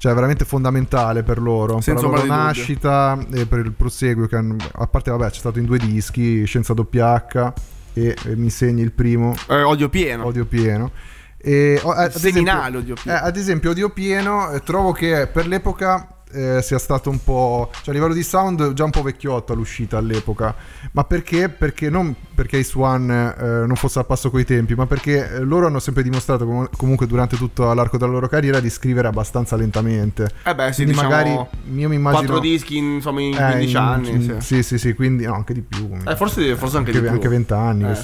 cioè veramente fondamentale per loro, per Senza la loro di dubbio. nascita e per il proseguo che hanno- a parte vabbè, c'è stato in due dischi, Scienza WH e, e mi segni il primo. Eh, odio pieno. Odio pieno. E, eh, ad Seminale esempio- Odio Pieno. eh, ad esempio, Odio Pieno, eh, trovo che per l'epoca eh, sia stato un po'. cioè a livello di sound già un po' vecchiotto all'uscita all'epoca. Ma perché? Perché non perché Ace One eh, non fosse al passo coi tempi, ma perché eh, loro hanno sempre dimostrato com- comunque durante tutto l'arco della loro carriera di scrivere abbastanza lentamente. Eh beh, sì, Quindi diciamo, magari io mi immagino. Quattro dischi, in- insomma, in eh, 15 in- anni. in- sì. sì, sì, sì, quindi no, anche di più. Eh, forse, forse anche, di più. anche 20 anni Eh, che sì.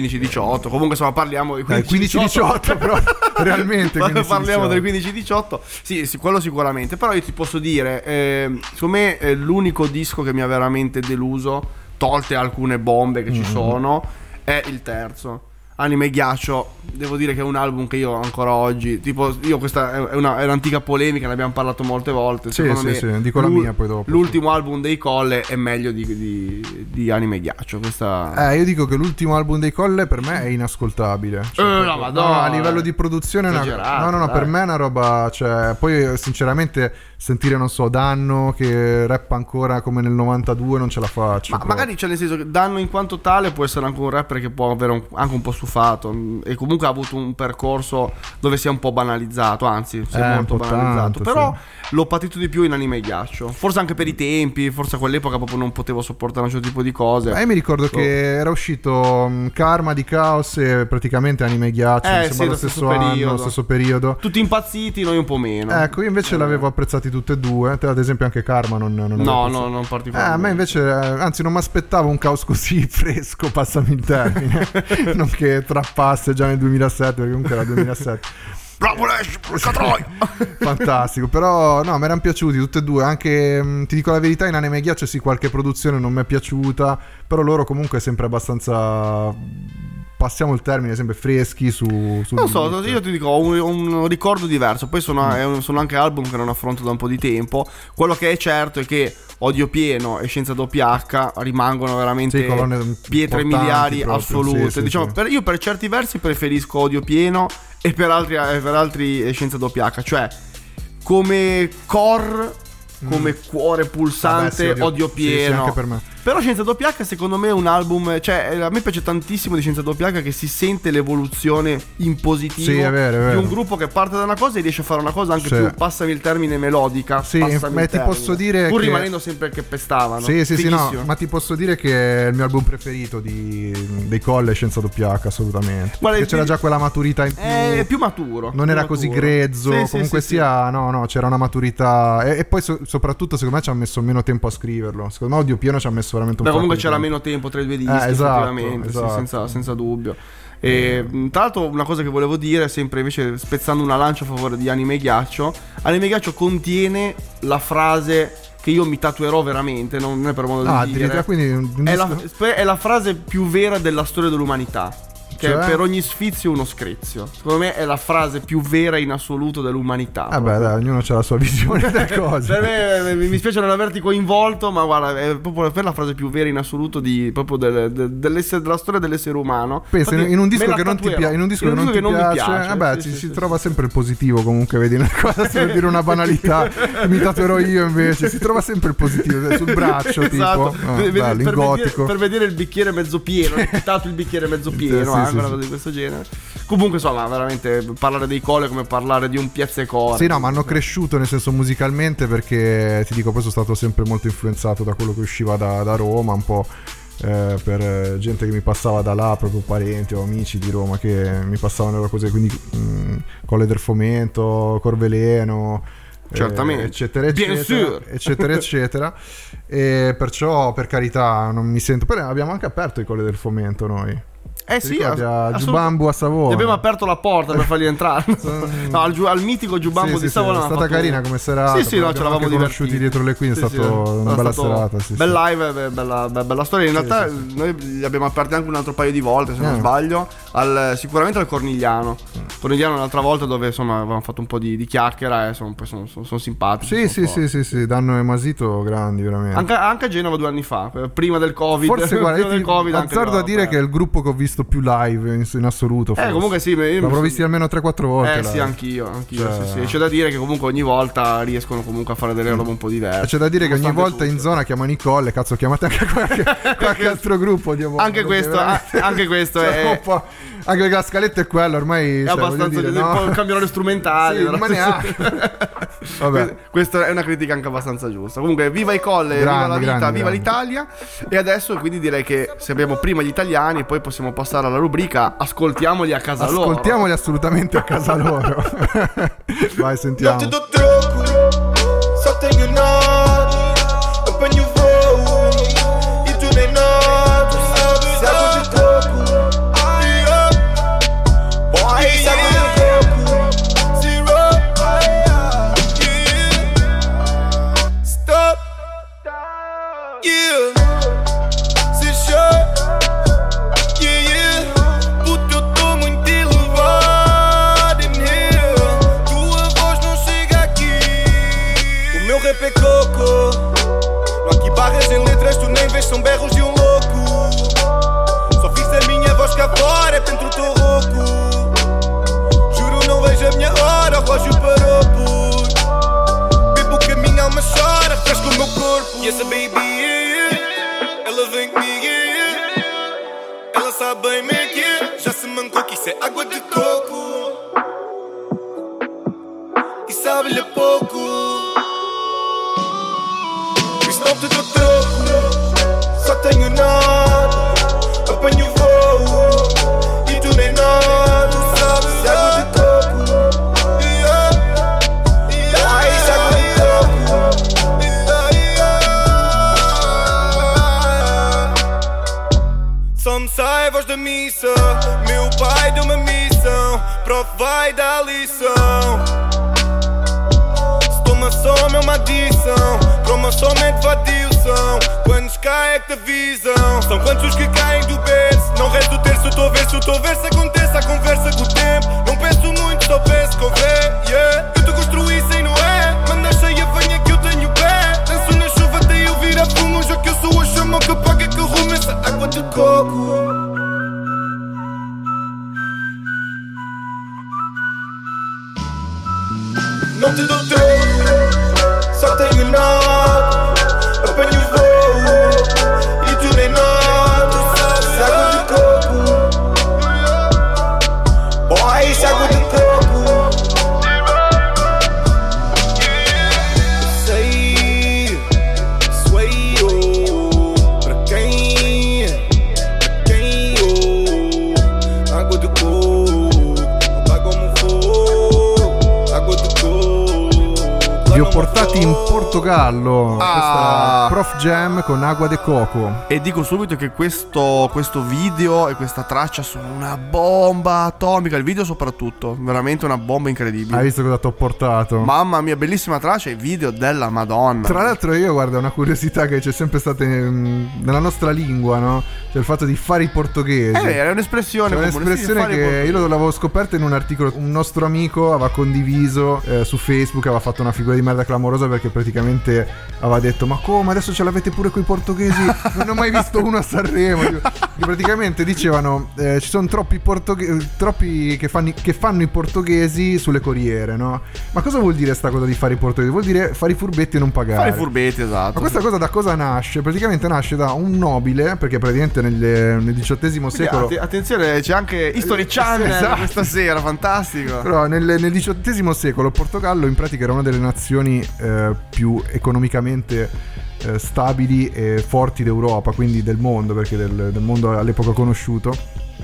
Sono 15-18. Comunque, insomma, parliamo di Eh, 15-18, però [LAUGHS] realmente, Parliamo 15-18. del 15-18. Sì, sì, quello sicuramente. Però io ti posso dire, eh, secondo me è l'unico disco che mi ha veramente deluso, tolte alcune bombe che ci Mhm. sono, è il terzo. Anime Ghiaccio, devo dire che è un album che io ancora oggi, tipo, io questa è, una, è un'antica polemica, ne abbiamo parlato molte volte. Sì, sì, me sì, dico la mia poi dopo. L'ultimo album dei Colle è meglio di, di, di Anime Ghiaccio. Questa... Eh, io dico che l'ultimo album dei Colle per me è inascoltabile. Cioè, Eh, proprio- la Madonna. a livello di produzione è una... No, no, no, dai. per me è una roba... Cioè, poi sinceramente sentire, non so, Danno che rappa ancora come nel 92 non ce la faccio. Ma proprio. magari c'è nel senso che Danno in quanto tale può essere anche un rapper che può avere un- anche un po' stufato mm, e comunque ha avuto un percorso dove si è un po' banalizzato, anzi si è Eh, molto banalizzato. tanto, Però l'ho patito di più in anime e ghiaccio, forse anche per i tempi, forse a quell'epoca proprio non potevo sopportare un certo tipo di cose. Eh, mi ricordo So- che era uscito mm, Karma di Chaos e praticamente Anime e Ghiaccio, Eh, sì, lo stesso stesso anno, periodo. stesso periodo. Tutti impazziti, noi un po' meno. Ecco, io invece l'avevo apprezzati tutti e due. Te, ad esempio, anche Karma non, non No, no, non Eh, particolarmente. a me invece, eh, anzi, non mi aspettavo un caos così [LAUGHS] fresco, passami il termine. [LAUGHS] non che trappasse già nel 2007, perché comunque era 2007. Bravo Lash! [LAUGHS] Fantastico, però no, mi erano piaciuti tutti e due. Anche mh, ti dico la verità, in Anime Ghiaccio sì, qualche produzione non mi è piaciuta, però loro comunque sempre abbastanza. Passiamo il termine, sempre freschi su. su Non so, io ti dico, ho un, un ricordo diverso. Poi Mm. sono, un- sono anche album che non affronto da un po' di tempo. Quello che è certo è che Odio Pieno e Scienza WH rimangono veramente Sì, pietre miliari proprio, assolute. sì, sì, diciamo, per- io per certi versi preferisco Odio Pieno e per altri, e per altri eh, Scienza WH. Cioè, come core, come cuore pulsante, Mm. Vabbè, Odio sì, Pieno. anche per me. Però Scienza WH secondo me è un album, cioè a me piace tantissimo di Scienza WH che si sente l'evoluzione in positivo Sì, è vero, è di vero. un gruppo che parte da una cosa e riesce a fare una cosa anche Sì. più, passami il termine, melodica. Sì, ma ti posso dire Pur che- rimanendo sempre che pestavano. Sì, sì, sì, no, Fighissimo. ma ti posso dire che è il mio album preferito di, dei Colle Scienza WH, assolutamente. Guarda, Perché c'era già quella maturità in più. È più maturo. non più era così maturo. grezzo, Sì, comunque sì, sia, no, no, c'era una maturità. E, e poi so- soprattutto, secondo me, ci ha messo meno tempo a scriverlo. Secondo me, Odio Pieno ci ha messo veramente un Beh, comunque c'era meno tempo tra i due dischi, Eh, esatto, effettivamente, sì, esatto. senza, senza dubbio. E, mh, tra l'altro, una cosa che volevo dire, sempre invece spezzando una lancia a favore di Anime Ghiaccio, Anime Ghiaccio contiene la frase che io mi tatuerò veramente, non è per modo Ah, di dire. addirittura, quindi È la, è la frase più vera della storia dell'umanità. Che Cioè? per ogni sfizio uno screzio. Secondo me è la frase più vera in assoluto dell'umanità. Vabbè, Ah, dai, ognuno ha la sua visione delle [LAUGHS] cose. Per me eh, mi spiace non averti coinvolto, ma guarda, è proprio per la frase più vera in assoluto di, proprio del- de- dell'essere- della storia dell'essere umano. Pensa, Infatti, in un disco che non ti piace, in un disco che non ti mi piace, vabbè, sì, ci sì, si sì. trova sempre il positivo comunque, vedi una cosa per dire una banalità, mi tatuerò io invece, si trova sempre il positivo eh, sul braccio, Esatto. tipo, ah, Per- in per, vedere, per vedere il bicchiere mezzo pieno, hai citato il bicchiere mezzo pieno, Sì, anche sì, una cosa di questo genere. Comunque, insomma, veramente parlare dei colle è come parlare di un piazzecore. Sì, no, ma hanno cresciuto nel senso musicalmente perché ti dico, poi sono stato sempre molto influenzato da quello che usciva da, da Roma, un po' eh, per eh, gente che mi passava da là, proprio parenti o amici di Roma che mi passavano le cose, quindi mh, Colle del Fomento, Corveleno. eh, Certamente. eccetera Bien eccetera sûr. eccetera eccetera [LAUGHS] e perciò per carità non mi sento poi abbiamo anche aperto i colle del fomento noi Eh Ti sì, ricordi a assolut- Giubambu a Savona. Gli abbiamo aperto la porta per farli entrare. [LAUGHS] no, al, al mitico Giubambo Sì, di sì, Savona. sì, è stata carina come serata. Sì, sì, no, ce l'avamo conosciuti dietro le quinte, Sì, è stata una bella serata. Sì, bel live, be- bella, be- bella storia. In realtà noi li abbiamo aperti anche un altro paio di volte, se non Eh. sbaglio. al- sicuramente al Cornigliano. Cornigliano un'altra volta dove insomma avevamo fatto un po' di, di chiacchiera e sono, sono, sono- sono simpatici. Sì, sì, sì, sì, sì, Danno e Masito grandi veramente. Anche, a Genova due anni fa, prima del Covid. Forse [LAUGHS] guarda, io ti azzardo a dire eh. che il gruppo che ho visto più live in, in assoluto. forse. comunque sì, mi L'avrò sono- visti almeno 3-4 volte. Eh sì, live. anch'io, anch'io. Cioè- sì, sì. C'è da dire che comunque ogni volta riescono comunque a fare delle robe un po' diverse. C'è da dire che ogni volta in zona chiamano i colle, cazzo, chiamate anche qualche, [LAUGHS] qualche altro gruppo. Dio Anche perché questo, veramente- ah, anche questo [LAUGHS] è- un po'- Anche perché la scaletta è quella, ormai. È cioè, abbastanza dire, no? cambiano le strumentali. Sì, ma neanche. [LAUGHS] Vabbè. Questa è una critica anche abbastanza giusta. Comunque, viva i colle, viva Grandi, la vita, grandi, viva grandi. l'Italia. E adesso quindi direi che se abbiamo prima gli italiani, poi possiamo passare alla rubrica Ascoltiamoli a casa loro. Ascoltiamoli assolutamente a casa loro. [LAUGHS] Vai, sentiamo. Não isso é água de coco. Vai dar lição. Se toma som é uma adição. Croma somente vatilção. Quantos caem é que te avisam? São quantos os que caem do berço? Não resto o terço, estou a ver se o teu verso acontece. A conversa com o tempo. Não penso muito, só penso que houver. Yeah. something to something you know. Portogallo. Ah. Prof Jam con Agua de Coco. E dico subito che questo, questo video e questa traccia sono una bomba atomica. Il video soprattutto, veramente una bomba incredibile. Hai visto cosa ti ho portato? Mamma mia, bellissima traccia e video della Madonna. Tra l'altro io guarda una curiosità che c'è sempre stata in- nella nostra lingua, no? Cioè il fatto di fare i portoghesi. Eh, è un'espressione comune, un'espressione che io l'avevo scoperta in un articolo. Un nostro amico aveva condiviso eh, su Facebook, aveva fatto una figura di merda clamorosa perché praticamente aveva detto: Ma come adesso ce l'avete pure con i portoghesi? [LAUGHS] Non ho mai visto uno a Sanremo. Che praticamente dicevano: eh, Ci sono troppi portoghesi, troppi che fanno, i- che fanno i portoghesi sulle corriere, no? Ma cosa vuol dire sta cosa di fare i portoghesi? Vuol dire fare i furbetti e non pagare. Fare i furbetti, esatto. Ma questa cosa da cosa nasce? Praticamente nasce da un nobile, perché praticamente nel, nel XVIII secolo... Att- attenzione, c'è anche History Channel [LAUGHS] Esatto. questa sera, fantastico. Però nel, nel XVIII secolo Portogallo in pratica era una delle nazioni eh, più economicamente eh, stabili e forti d'Europa, quindi del mondo, perché del, del mondo all'epoca conosciuto.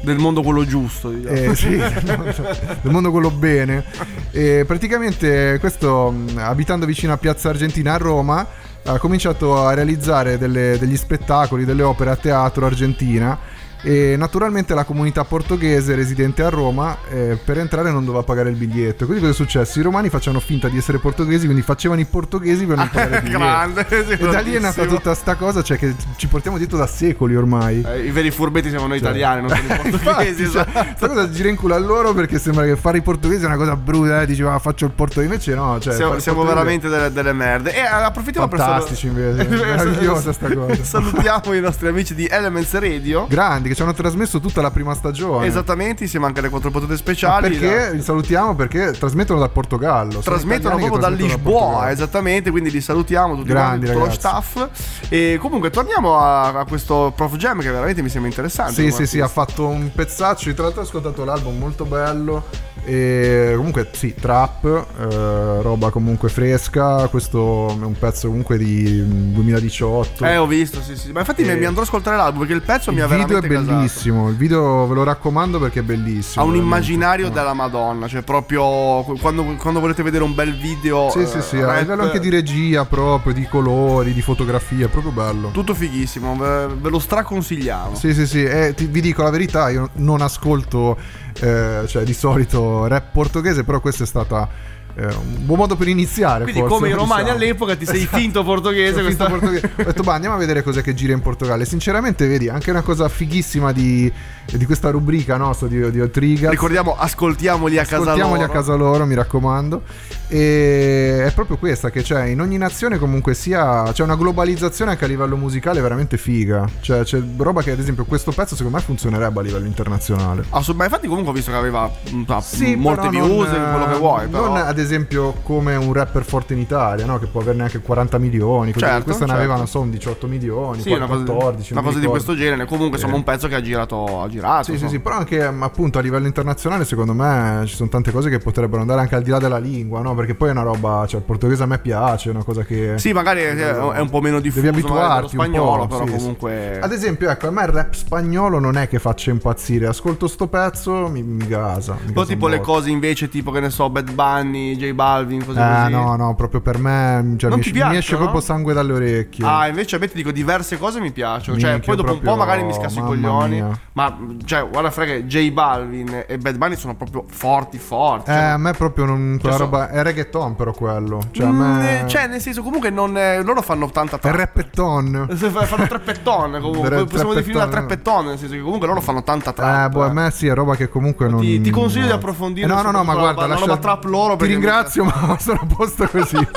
Del mondo quello giusto, diciamo. Eh, sì, del mondo, [LAUGHS] del mondo quello bene. E praticamente questo, abitando vicino a Piazza Argentina a Roma, ha cominciato a realizzare delle- degli spettacoli, delle opere a teatro argentina. E naturalmente la comunità portoghese residente a Roma eh, per entrare non doveva pagare il biglietto. Quindi cosa è successo? I romani facevano finta di essere portoghesi, quindi facevano i portoghesi per non pagare il biglietto. Grande, E da lì è nata tutta sta cosa, cioè che ci portiamo dietro da secoli ormai. Eh, I veri furbetti siamo noi italiani, non sono i [LAUGHS] portoghesi. Infatti, cioè, sta cosa gira in culo a loro perché sembra che fare i portoghesi è una cosa brutta, eh, dici "Ah, faccio il portoghese, invece no, cioè, siamo siamo veramente delle, delle merde. E eh, approfittiamo Fantastici, invece. per [LAUGHS] Meravigliosa sta cosa. Salutiamo i nostri amici di Elements Radio. grandi che ci hanno trasmesso tutta la prima stagione. Esattamente, insieme anche alle quattro potete Ma speciali. perché La- li salutiamo? Perché trasmettono dal Portogallo. Trasmettono proprio da Lisboa, esattamente, quindi li salutiamo tutti Grandi, quanti, tutto lo ragazzi. staff. E comunque torniamo a, a questo Prof Jam che veramente mi sembra interessante. Sì, sì, sì, ha artista. fatto un pezzaccio. Tra l'altro ho ascoltato l'album molto bello. E comunque sì, trap, eh, roba comunque fresca. Questo è un pezzo comunque di mm, 2018. Eh, ho visto, sì, sì. Ma infatti mi- E- mi andrò ad ascoltare l'album perché il pezzo mi ha il video è veramente bellissimo. Il video ve lo raccomando perché è bellissimo. Ha un veramente. immaginario della Madonna, cioè proprio quando, quando volete vedere un bel video. Sì, eh, sì, sì, a rap, livello anche di regia proprio, di colori, di fotografia, è proprio bello. Tutto fighissimo, ve, ve lo straconsigliamo. Sì, sì, sì, e ti- vi dico la verità, io non ascolto, eh, cioè di solito rap portoghese, però questo è stata eh, un buon modo per iniziare. Quindi, forse, come i romani diciamo. all'epoca, ti sei Esatto. finto portoghese. Finto portoghese. Ho detto, bah, andiamo a vedere cos'è che gira in Portogallo. E sinceramente, vedi, anche una cosa fighissima di, di questa rubrica nostra di, di Otriga. Ricordiamo, ascoltiamoli a casa Ascoltiamoli loro. a casa loro, mi raccomando. E è proprio questa che c'è in ogni nazione comunque sia c'è una globalizzazione anche a livello musicale veramente figa. Cioè c'è roba che ad esempio questo pezzo secondo me funzionerebbe a livello internazionale. Assolut- ma infatti comunque ho visto che aveva mm, ah, Sì, molte views, non, quello che vuoi. Però. Non ad esempio come un rapper forte in Italia, no? che può averne anche 40 milioni. Certo, Questa ne certo. aveva, non so, un 18 milioni, Sì, una cosa, 14. una cosa di questo genere. Comunque, insomma, un pezzo che ha girato. Ha girato Sì, sì, insomma. sì, però anche m, appunto a livello internazionale secondo me ci sono tante cose che potrebbero andare anche al di là della lingua, no? Perché poi è una roba, cioè il portoghese a me piace, è una cosa che... Sì, magari è, è un po' meno diffuso Devi abituarti un spagnolo, però sì, sì. comunque. Ad esempio, ecco, a me il rap spagnolo non è che faccia impazzire. Ascolto sto pezzo, mi, mi gasa. mi Poi tipo le cose invece, tipo che ne so, Bad Bunny, J Balvin, cose Eh, così. no, no, proprio per me cioè, Non mi, ti mi esce proprio sangue dalle orecchie. Ah, invece a me ti dico diverse cose mi piacciono. Cioè, poi dopo un po' proprio- magari mi scassi i coglioni. mia. Ma, cioè, guarda, frega, J Balvin e Bad Bunny sono proprio forti, forti. Eh, a me proprio non. Quella so- roba. È reggaeton, però quello. Cioè, Mm, me. eh, cioè, nel senso, comunque, non, eh, loro fanno tanta È trap. repetton. [LAUGHS] Fanno treppettone comunque. Tre- Possiamo definire la treppettone. trepettone. Nel senso che comunque loro fanno tanta trap. Eh, boh, a me sì, è roba che comunque non. Ti, ti consiglio di approfondire. Eh, no, no, no, ma guarda, la, roba trap loro. Ti ringrazio, ma [LAUGHS] sono a posto così. [LAUGHS]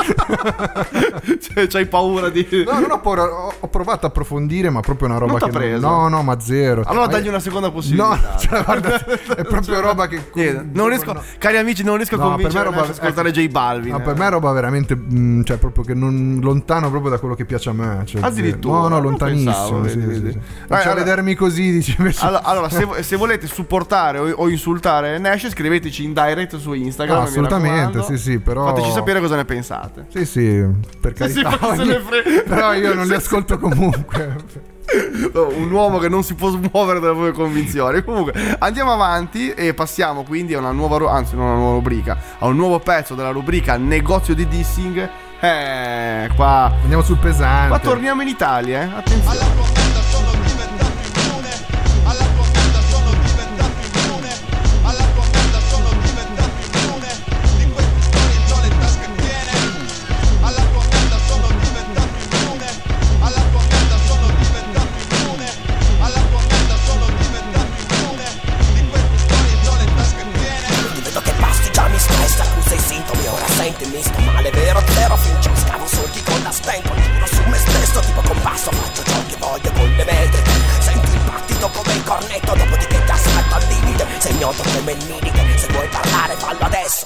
cioè, c'hai paura di. No, non ho paura. Ho, ho provato a approfondire, ma proprio una roba Non che. preso? No, no, ma zero. Allora dagli una seconda No, possibilità. [LAUGHS] cioè, guarda, è proprio roba che. Niente, non riesco, cari amici, non riesco a No, me convincere roba- ad ascoltare ecco. J Balvin. No, per me è roba veramente. mm, cioè, proprio che non. lontano proprio da quello che piace a me. Cioè, Addirittura, No, no, lontanissimo. pensavo, sì, vedi, sì, vedi. sì. Dai, Cioè, allora- vedermi così, dici invece. Allora, allora, se, [LAUGHS] se volete supportare o, o insultare Nash, scriveteci in direct su Instagram. No, mi assolutamente, sì, sì, però. Fateci sapere cosa ne pensate. Sì, sì, per Sì, sì, carità. se ne frega. Però io non li ascolto comunque. Un uomo che non si può smuovere dalle proprie convinzioni. Comunque, andiamo avanti e passiamo quindi a una nuova, ru- anzi, non a una nuova rubrica, a un nuovo pezzo della rubrica Negozio di Dissing. Eh, qua. Andiamo sul pesante. Qua torniamo in Italia, eh. Attenzione. Ignoto come il Se vuoi parlare fallo adesso.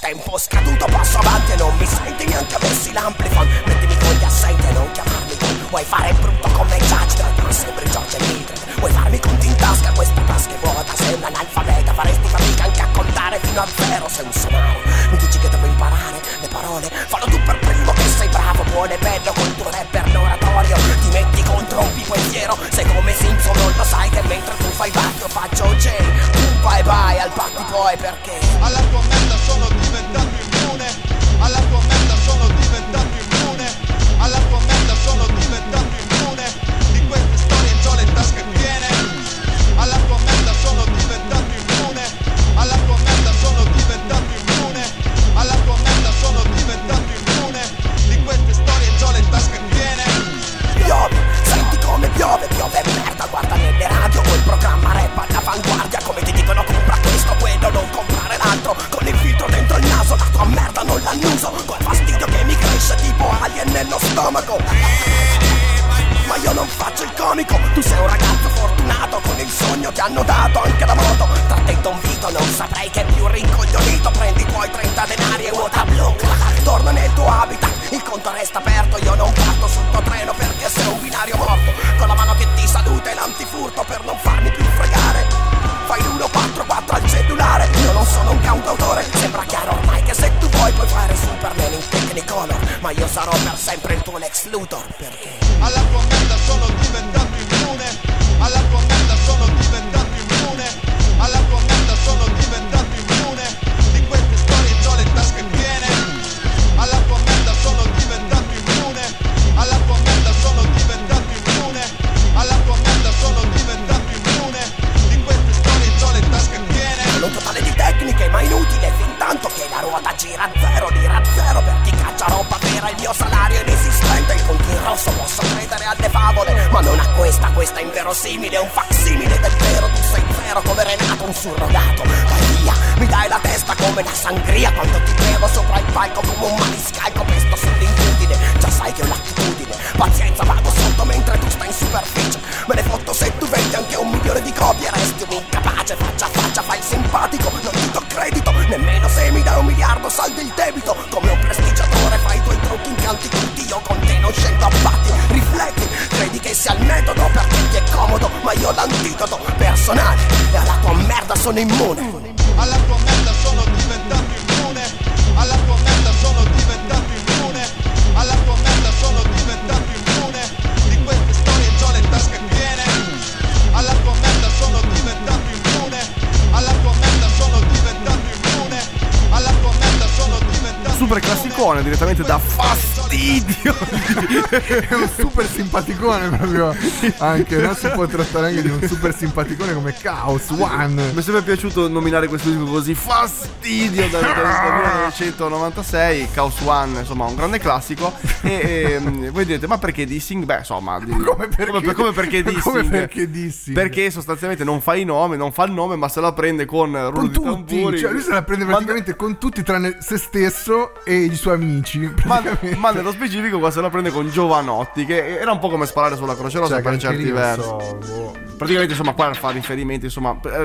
Tempo scaduto, passo avanti e non mi senti Neanche avessi l'amplifon. Mettimi con gli assenti e non chiamarmi con Vuoi fare brutto come Judge Dredd sempre George e Mildred Vuoi farmi conti in tasca, questa tasca è vuota Sei un analfabeta, faresti fatica anche a contare fino a zero. Sei un somaro, mi dici che devo imparare le parole? Fallo tu per primo che sei bravo, buono e bello Col tuo rapper l'oratorio. Ti metti contro un pipo fiero Sei come Simpson, non lo sai che mentre tu fai batto faccio J Tu bye bye al patti poi perché? Alla tua merda sono diventato immune. Alla tua merda sono diventato immune. Alla tua merda sono diventato immune fa merda non l'annuso Col fastidio che mi cresce tipo alien nello stomaco. Ma io non faccio il comico. Tu sei un ragazzo fortunato Con il sogno ti hanno dato anche da moto. Tra te Don Vito non saprei che più rincoglionito. Prendi i tuoi 30 denari e vuota blu. Torna nel tuo habitat. Il conto resta aperto. Io non parto sul tuo treno Perché sei un binario morto. Con la mano che ti saluta e l'antifurto Per non farmi Ma io sarò per sempre il tuo Lex Luthor Perché Alla tua merda sono questa, è inverosimile È un facsimile del vero Tu sei zero come Renato, un surrogato. Vai via, mi dai la testa come una sangria Quando ti bevo sopra il palco come un maniscalco Pesto sull'inquietudine Già sai che ho l'attitudine Pazienza vado sotto mentre tu stai in superficie. Me ne fotto se tu vendi anche un milione di copie Resti un incapace, faccia a faccia fai il simpatico Non ti do credito, nemmeno se mi dai un miliardo saldi il debito. Come un prestigiatore fai i tuoi trucchi incanti tutti Io con te non scendo a patti, rifletti Credi che sia il metodo perché ho l'antidoto personale. E alla tua merda sono immune. Alla tua merda sono diventato immune. Alla tua merda sono diventato immune. Alla tua merda sono diventato immune. Di queste storie c'ho le tasche piene. Alla tua merda sono diventato immune. Alla tua merda sono diventato immune. Alla tua merda sono diventato Super classicone direttamente da fastidio. È un super simpaticone proprio. Anche non si può trattare anche di un super simpaticone come Chaos One. Mi è sempre piaciuto nominare questo disco così fastidio dal, dal- dal 1996, Chaos One, insomma un grande classico. E, ehm, voi direte, ma perché dissing? Beh, insomma, di- come, perché- come perché dissing? come perché dissing? Perché sostanzialmente non fa i nomi, non fa il nome, ma se la prende con rullo Con di tutti, tamburi. cioè lui se la prende praticamente con tutti tranne se stesso e i suoi amici. Ma, ma nello specifico qua se la prende con Giovanotti, che era un po' come sparare sulla Croce Rossa Cioè, per certi versi. so, boh. Praticamente insomma qua fa riferimenti insomma eh,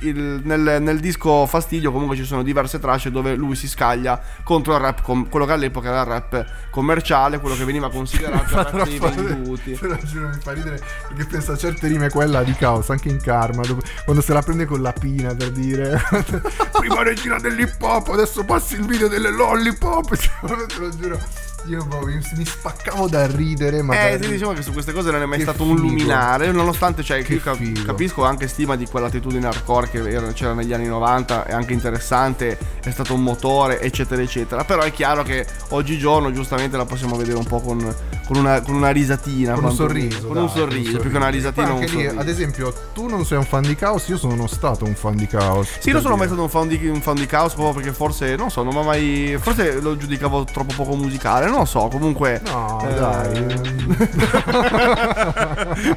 il- nel, nel disco Fastidio comunque ci sono diverse tracce dove lui si scaglia contro il rap com- quello che all'epoca era il rap commerciale quello che veniva considerato [LAUGHS] rap dei venduti [LAUGHS] Te lo giuro, mi fa ridere perché penso a certe rime quella di Chaos, anche in Karma, dove- quando se la prende con la pina per dire [LAUGHS] prima regina dell'hip hop, adesso passi il video delle lollipop. Te lo giuro, io boh, mi, spaccavo da ridere, ma Eh sì, diciamo che su queste cose non è mai stato un figo. luminare Nonostante cioè, Che cap- capisco anche stima di quell'attitudine hardcore che era- c'era negli anni 90 È anche interessante, è stato un motore eccetera eccetera Però è chiaro che oggigiorno giustamente la possiamo vedere un po' con, con una, con una risatina con un sorriso. Con dai, un sorriso, più che una risatina un lì, sorriso ad esempio, tu non sei un fan di Chaos, io sono stato un fan di Chaos. Sì, non sono mai stato un fan, di, un fan di Chaos proprio perché forse, non so, non ha mai... Forse lo giudicavo troppo poco musicale, non lo so, comunque... No, eh, dai.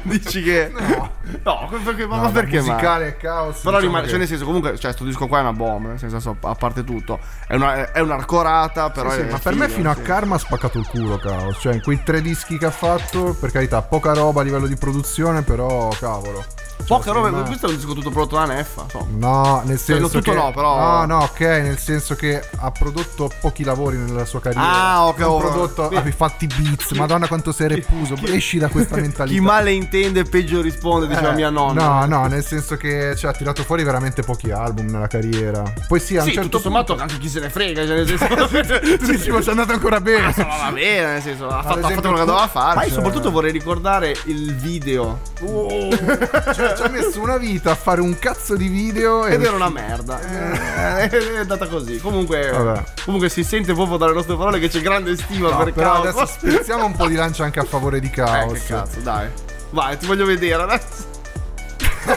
[LAUGHS] Dici che... No. No, perché, ma, No, perché musicale e Chaos, Però diciamo rimane, che- cioè nel senso comunque, cioè sto disco qua è una bomba, nel senso a parte tutto. È una, è un'arcorata, però... Sì, sì, è ma per me fino a sì. Karma ha spaccato il culo Chaos. Cioè, in quei tre dischi che ha fatto, per carità, poca roba a livello di produzione, però cavolo. Cioè, Poca roba, secondo me- questo è un disco tutto prodotto da Neffa, so. No, nel Cioè, senso no, tutto che no, però- No, no, ok, nel senso che ha prodotto pochi lavori nella sua carriera. Ah, ok, Ha oh, prodotto, chi- ha fatti beats. Madonna quanto sei repuso. Esci da questa [LAUGHS] mentalità. Chi male intende peggio risponde, diceva Eh, mia nonna. No, no, nel senso che cioè, ha tirato fuori veramente pochi album nella carriera. Poi sì, a un Sì, certo tutto sommato punto- anche chi se ne frega, cioè nel senso... [LAUGHS] sì, sì, ma ci è andato ancora bene. Ma va bene, nel senso, ha fatto, ha esempio, fatto quello che doveva fare. Ma io cioè- soprattutto vorrei ricordare il video. Cioè, ci ha messo una vita a fare un cazzo di video Ed era una merda. Eh, [LAUGHS] È andata così. Comunque, Vabbè. comunque si sente proprio dalle nostre parole che c'è grande stima No, per però Chaos. adesso spezziamo un po' di lancia anche a favore di [LAUGHS] Eh, Chaos. che cazzo, dai. Vai, ti voglio vedere adesso. [LAUGHS]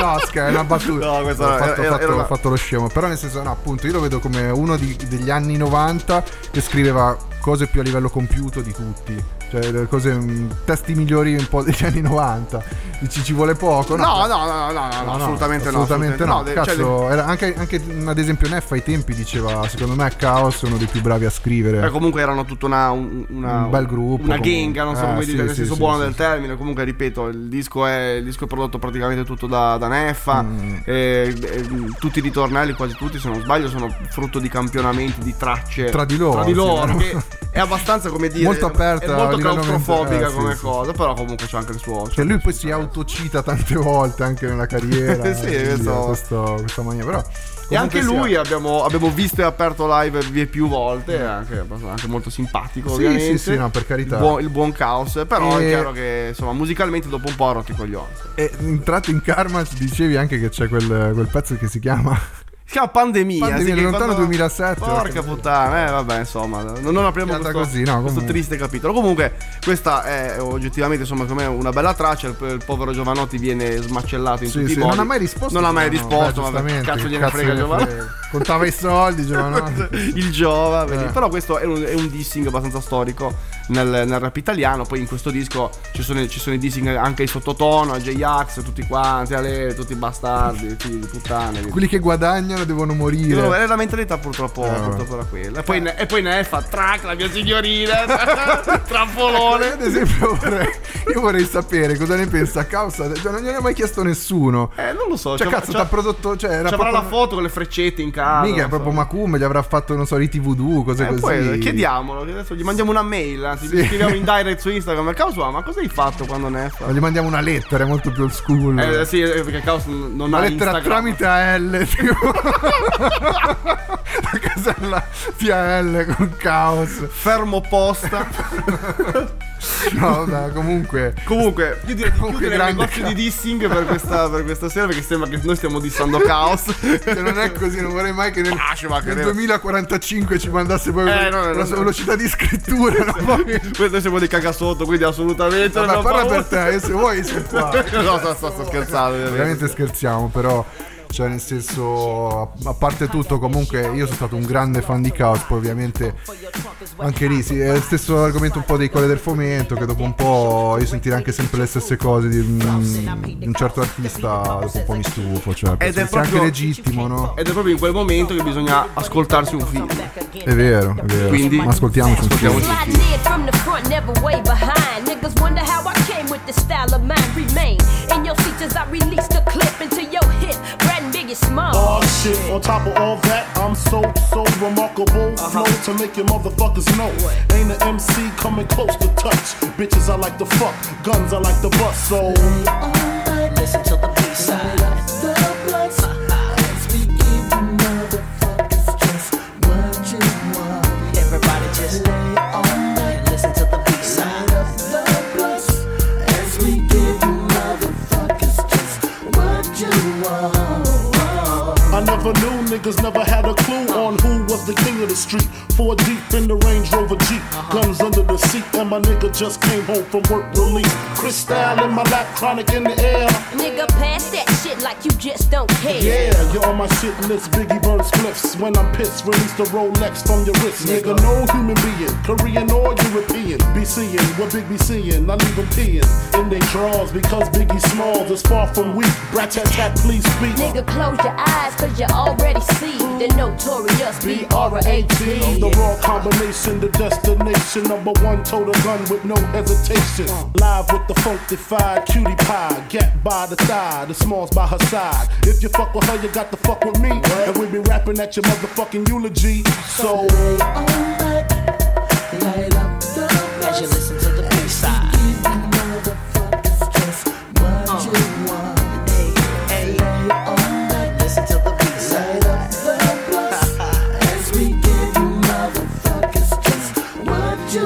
No, scherzo, è una battuta. No, questa ho fatto, era- fatto- era una- fatto lo scemo. Però, nel senso, no, appunto, io lo vedo come uno di- degli anni 90 che scriveva cose più a livello compiuto di tutti. Cioè, Cioè, le cose, mm, testi migliori un po' degli [LAUGHS] anni 90. Dici ci vuole poco? No, no, no, no, no, assolutamente no, Assolutamente no. Cazzo, Cioè, era anche, anche, ad esempio Neff ai tempi diceva, secondo me Chaos è uno dei più bravi a scrivere. Eh, comunque erano tutta una, un, bel gruppo, Una genga, non so Eh, come dire, nel senso buono del termine. Comunque, ripeto, il disco è, il disco è prodotto praticamente tutto da, da Neffa. Mm. e- e tutti i ritornelli, quasi tutti, se non sbaglio, sono frutto di campionamenti di tracce Tra di loro, Tra di loro, che è abbastanza come [LAUGHS] dire. Molto aperta molto claustrofobica eh, come sì, sì. cosa. Però comunque c'è anche il suo. Che lui poi si autocita tante volte anche nella carriera. [LAUGHS] Sì, quindi questo- questo- questa mania. Però, E anche lui sia- abbiamo, abbiamo visto e aperto live più volte, è anche, anche molto simpatico Sì, ovviamente. sì, sì, no, per carità. Il buon, il buon caos, però E- è chiaro che insomma musicalmente dopo un po' ha rotto i coglioni. E entrato in Karma dicevi anche che c'è quel, quel pezzo che si chiama Si chiama Pandemia. Pandemia, sì, lontano quando- 2007. Porca puttana, eh vabbè insomma, non, non apriamo questo, così, no, questo triste capitolo. Comunque questa è oggettivamente insomma come una bella traccia, il, il povero Giovanotti viene smacellato in Sì, tutti sì, i modi. non ha mai risposto. Non ha mai no, risposto, beh, ma cazzo gliene frega gliene Giovanotti? frega. Contava i soldi, [LAUGHS] Giovanotti. il Giova. Eh. però questo è un, è un dissing abbastanza storico nel, nel rap italiano. Poi in questo disco ci sono, ci sono i dissing anche ai sottotono, a J-Ax, tutti quanti, a lei, tutti i bastardi, figli di puttane. Quelli che guadagnano devono morire. Io- è la mentalità purtroppo, vabbè. purtroppo era quella. E poi, ne- e poi Neffa, track, la mia signorina, [LAUGHS] Ecco, trappolone. io ad esempio vorrei, io vorrei sapere cosa ne pensa a causa. Cioè, non gliene ha mai chiesto nessuno. Eh, non lo so. Cioè, cazzo, c'ha- t'ha prodotto. Cioè, era proprio- la foto con le freccette in casa. Mica è non so. proprio Macum, gli avrà fatto, non so, riti voodoo, cose Eh, così. poi chiediamolo, adesso gli mandiamo una mail, anzi, Sì. gli scriviamo in direct su Instagram. Causa, ma cosa hai fatto quando Neffa? Ma gli mandiamo una lettera, è molto più old school. Eh sì, eh, perché Caos non una ha lettera Instagram. tramite AL. [LAUGHS] Tipo. la casella via L con caos. Fermo posta. [LAUGHS] [LAUGHS] No, dai, comunque. Comunque, io direi di Comunque chiudere il negozio di dissing per questa, per questa sera perché sembra che noi stiamo dissando Caos. Che non è così, non vorrei mai che nel, Ah, nel deve- 2045 ci mandasse poi Eh, no, no, la no, velocità di scrittura. no? [LAUGHS] Poi- noi siamo dei cagasotto, quindi assolutamente Vabbè, non parla abbiamo per te, io se vuoi sei qua. [LAUGHS] no, sto, sto, sto scherzando. Veramente scherziamo, però. Cioè, nel senso, a- a parte tutto, comunque io sono stato un grande fan di Chaos. Poi, ovviamente, anche lì sì, è lo stesso argomento un po' dei colle del fomento. Che dopo un po' io sentire anche sempre le stesse cose di un, un certo artista, dopo un po' mi stufo. Cioè, Ed è proprio- anche legittimo, no? Ed è proprio in quel momento che bisogna ascoltarsi un film. È vero, è vero. Quindi- Ma ascoltiamoci un film. Ascoltiamoci un Sliding in from the front, never way behind. Niggas wonder how I came with the style of mine. Remain in your seats as I release the clip into your hip. Brad and Biggie Small. Oh shit, on top of all that, I'm so, so remarkable. Uh-huh. Flow to make your motherfuckers know. Ain't an MC coming close to touch. Bitches I like to fuck, guns I like to bust, so. Listen to never knew niggas never had a clue on who was the king of the street. Four deep in the Range Rover Jeep, guns under the seat, and my nigga just came home from work release. Crystal in my lap, chronic in the air. Nigga, pass that shit like you just don't care. Yeah, you're on my shit list. Biggie burn spliffs. When I'm pissed, release the Rolex from your wrist. Nigga, no human being, Korean or European. Be seeing what Big be seeing. I leave them peeing in they drawers because Biggie Smalls is far from weak. Brat tat tat, please speak. Nigga, close your eyes, cause you already see the notorious B-R-A-T. The raw combination, the destination. Number one, total gun with no hesitation. Live with the funkified cutie pie. Get by the thigh, the smalls by her side. If you fuck with her, you got to fuck with me. And we be rapping at your motherfucking eulogy. So. As you listen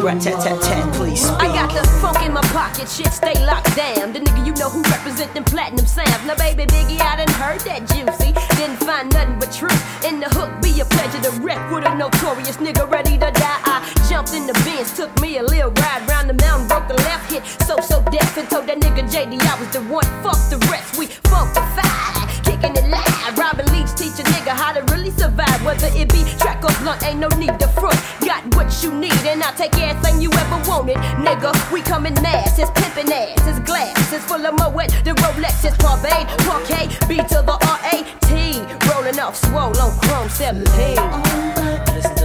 Rat-tat-tat-tat, please speak. I got the funk in my pocket, shit stay locked down. The nigga you know who represent them platinum sounds. Now, baby Biggie, I done heard that juicy. Didn't find nothing but truth in the hook. Be a pleasure to wreck with a notorious nigga ready to die. I jumped in the Benz, took me a little ride round the mountain, broke the left hit. So, so deaf and told that nigga JD I was the one. Fuck the rest, we funkified. Kicking it live. Robin Leach teach a nigga how to really survive. Whether it be track or blunt, ain't no need to front. Got what you need, and I'll take everything you ever wanted. Nigga, we coming mass, it's pimpin' ass, it's glass, it's full of Moet, the Rolex is Parvade, Parquet, B to the R-A-T. Rolling off swole on Chrome 17. Listen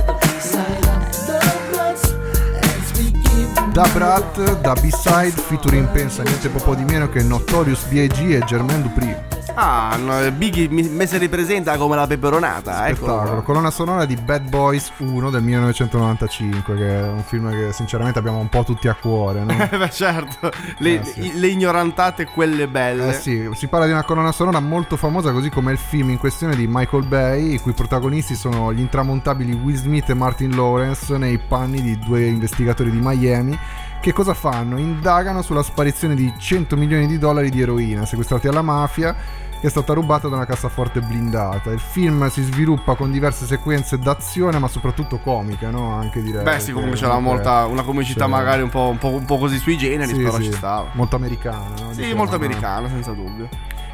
Da Brat, da B-Side, featuring pensa niente po' di meno che Notorious B.I.G. e Germaine Dupri. Ah, no, Biggie mi, mi si ripresenta come la peperonata, ecco. Spettacolo, colonna sonora di Bad Boys 1 del 1995, che è un film che sinceramente abbiamo un po' tutti a cuore, no? [LAUGHS] Beh, certo, le, Eh, sì. le ignorantate quelle belle. Eh sì, si parla di una colonna sonora molto famosa, così come il film in questione di Michael Bay, i cui protagonisti sono gli intramontabili Will Smith e Martin Lawrence nei panni di due investigatori di Miami. Che cosa fanno? Indagano sulla sparizione di 100 milioni di dollari di eroina sequestrati alla mafia che è stata rubata da una cassaforte blindata. Il film si sviluppa con diverse sequenze d'azione, ma soprattutto comiche, no? Anche direi. Beh, sì, comunque c'era molta, una comicità c'è- magari un po', un po'- un po' così sui generi, Sì, però sì, ci stava. Molto americano, no? Sì, Diciamo, molto no? americano, senza dubbio.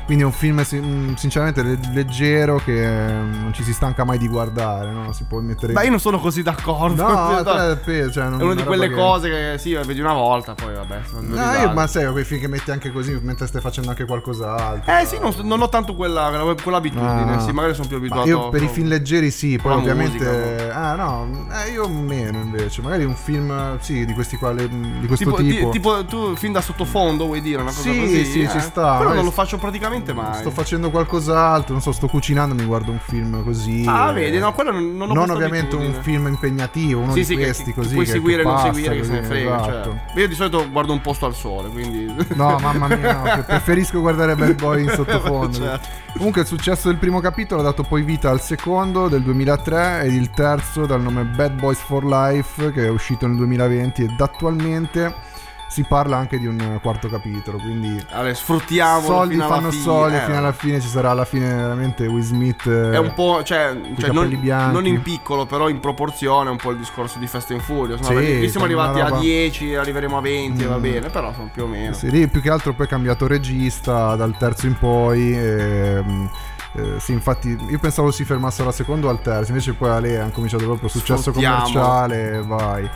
Quindi è un film mm, sinceramente le- leggero che mm, non ci si stanca mai di guardare, no? Si può mettere Ma io non sono così d'accordo. No, te- [LAUGHS] pe- cioè, non- è una di quelle che- cose che sì, vedi una volta, poi vabbè. No, io, ma sai, quei film che metti anche così mentre stai facendo anche qualcos'altro. Eh sì, non, non ho tanto quella, quell'abitudine, Ah. sì, magari sono più Ma abituato. io per i film leggeri sì, poi con ovviamente. musica, ah, no, eh, io meno invece. Magari un film, sì, di questi qua, di questo Tipo, tipo. ti- tipo tu film da sottofondo vuoi dire una cosa Sì, così? sì, eh? ci sta. Però Magari non lo faccio praticamente mai. Sto facendo qualcos'altro, non so, sto cucinando, mi guardo un film così. Ah, eh. vedi, no, quello non, non Non ovviamente un film impegnativo, uno sì, di sì, questi che, così. puoi che- seguire che non seguire, che se ne frega. esatto. Cioè. Io di solito guardo un posto al sole, quindi. No, mamma mia, no, [LAUGHS] pre- preferisco guardare Bad Boy in sottofondo. [LAUGHS] Certo. Comunque il successo del primo capitolo ha dato poi vita al secondo del 2003 ed il terzo dal nome Bad Boys for Life che è uscito nel 2020 ed attualmente si parla anche di un quarto capitolo, quindi Allora, sfruttiamolo soldi fino fanno fine, soldi eh. fino alla fine ci sarà alla fine veramente Will Smith eh, È un po', cioè, cioè, non, non in piccolo, però in proporzione, un po' il discorso di Fast and Furious. Sì, qui siamo arrivati roba- a 10, arriveremo a 20, va Mm. bene, però sono più o meno. Sì, lì più che altro poi è cambiato regista dal terzo in poi. ehm, eh, sì, infatti io pensavo si fermassero al secondo o al terzo, invece poi a lei hanno cominciato proprio successo commerciale vai.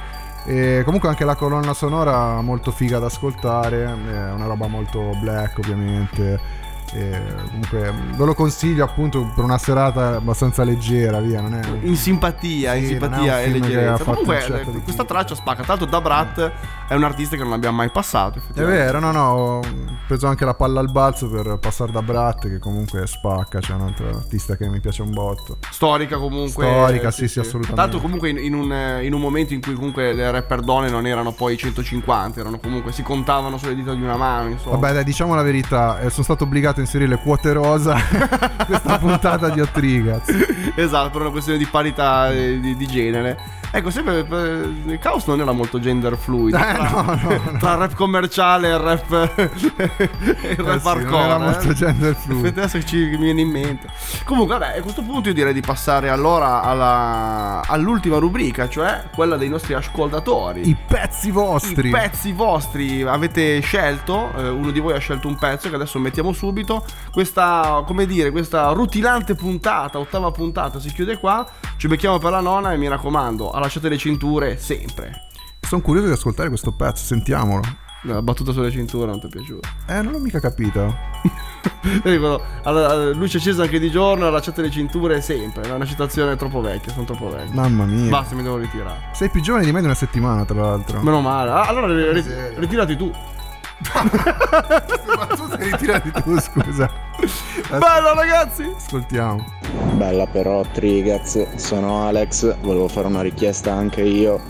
E comunque anche la colonna sonora molto figa da ascoltare, è una roba molto black ovviamente. E comunque ve lo consiglio appunto per una serata abbastanza leggera, via, non è In simpatia, in Sì, è simpatia e leggerezza. Comunque, certo eh, questa traccia spacca. L'altro, Da Brat è un artista che non abbiamo mai passato. È vero, no, no, ho preso anche la palla al balzo per passare da Brat, che comunque spacca, c'è un altro artista che mi piace un botto. Storica comunque. Storica, sì, sì, assolutamente. Tanto comunque in, in un, eh, in un momento in cui comunque le rapper donne non erano poi 150, erano comunque si contavano sulle dita di una mano, insomma. Vabbè, dai, diciamo la verità, eh, sono stato obbligato inserire quote rosa [LAUGHS] questa puntata di Otrigaz. esatto, per una questione di parità eh, di, di genere. Ecco, sempre eh, il Caos non era molto gender fluid. Eh, tra, no, no, no. tra il rap commerciale e [LAUGHS] il rap, e Eh rap sì, hardcore. non era eh. molto gender fluid. Adesso che ci viene in mente. Comunque, vabbè, a questo punto io direi di passare allora alla- all'ultima rubrica, cioè quella dei nostri ascoltatori. I pezzi vostri. I pezzi vostri avete scelto, eh, uno di voi ha scelto un pezzo che adesso mettiamo subito. Questa, come dire, questa rutilante puntata, ottava puntata, si chiude qua. Ci becchiamo per la nona e mi raccomando, allacciate le cinture sempre. Sono curioso di ascoltare questo pezzo, sentiamolo. La battuta sulle cinture non ti è piaciuta? Eh, non l'ho mica capito. [LAUGHS] Alla- luce accesa anche di giorno, allacciate le cinture sempre. È una citazione troppo vecchia, sono troppo vecchio. Mamma mia. Basta, mi devo ritirare. Sei più giovane di me di una settimana, tra l'altro. Meno male. Ah, Allora ri- ri- Miseria. ritirati tu. Ma tu sei ritirati tu, scusa. Bello ragazzi! Ascoltiamo. Bella però Trigaz, sono Alex, volevo fare una richiesta anche io,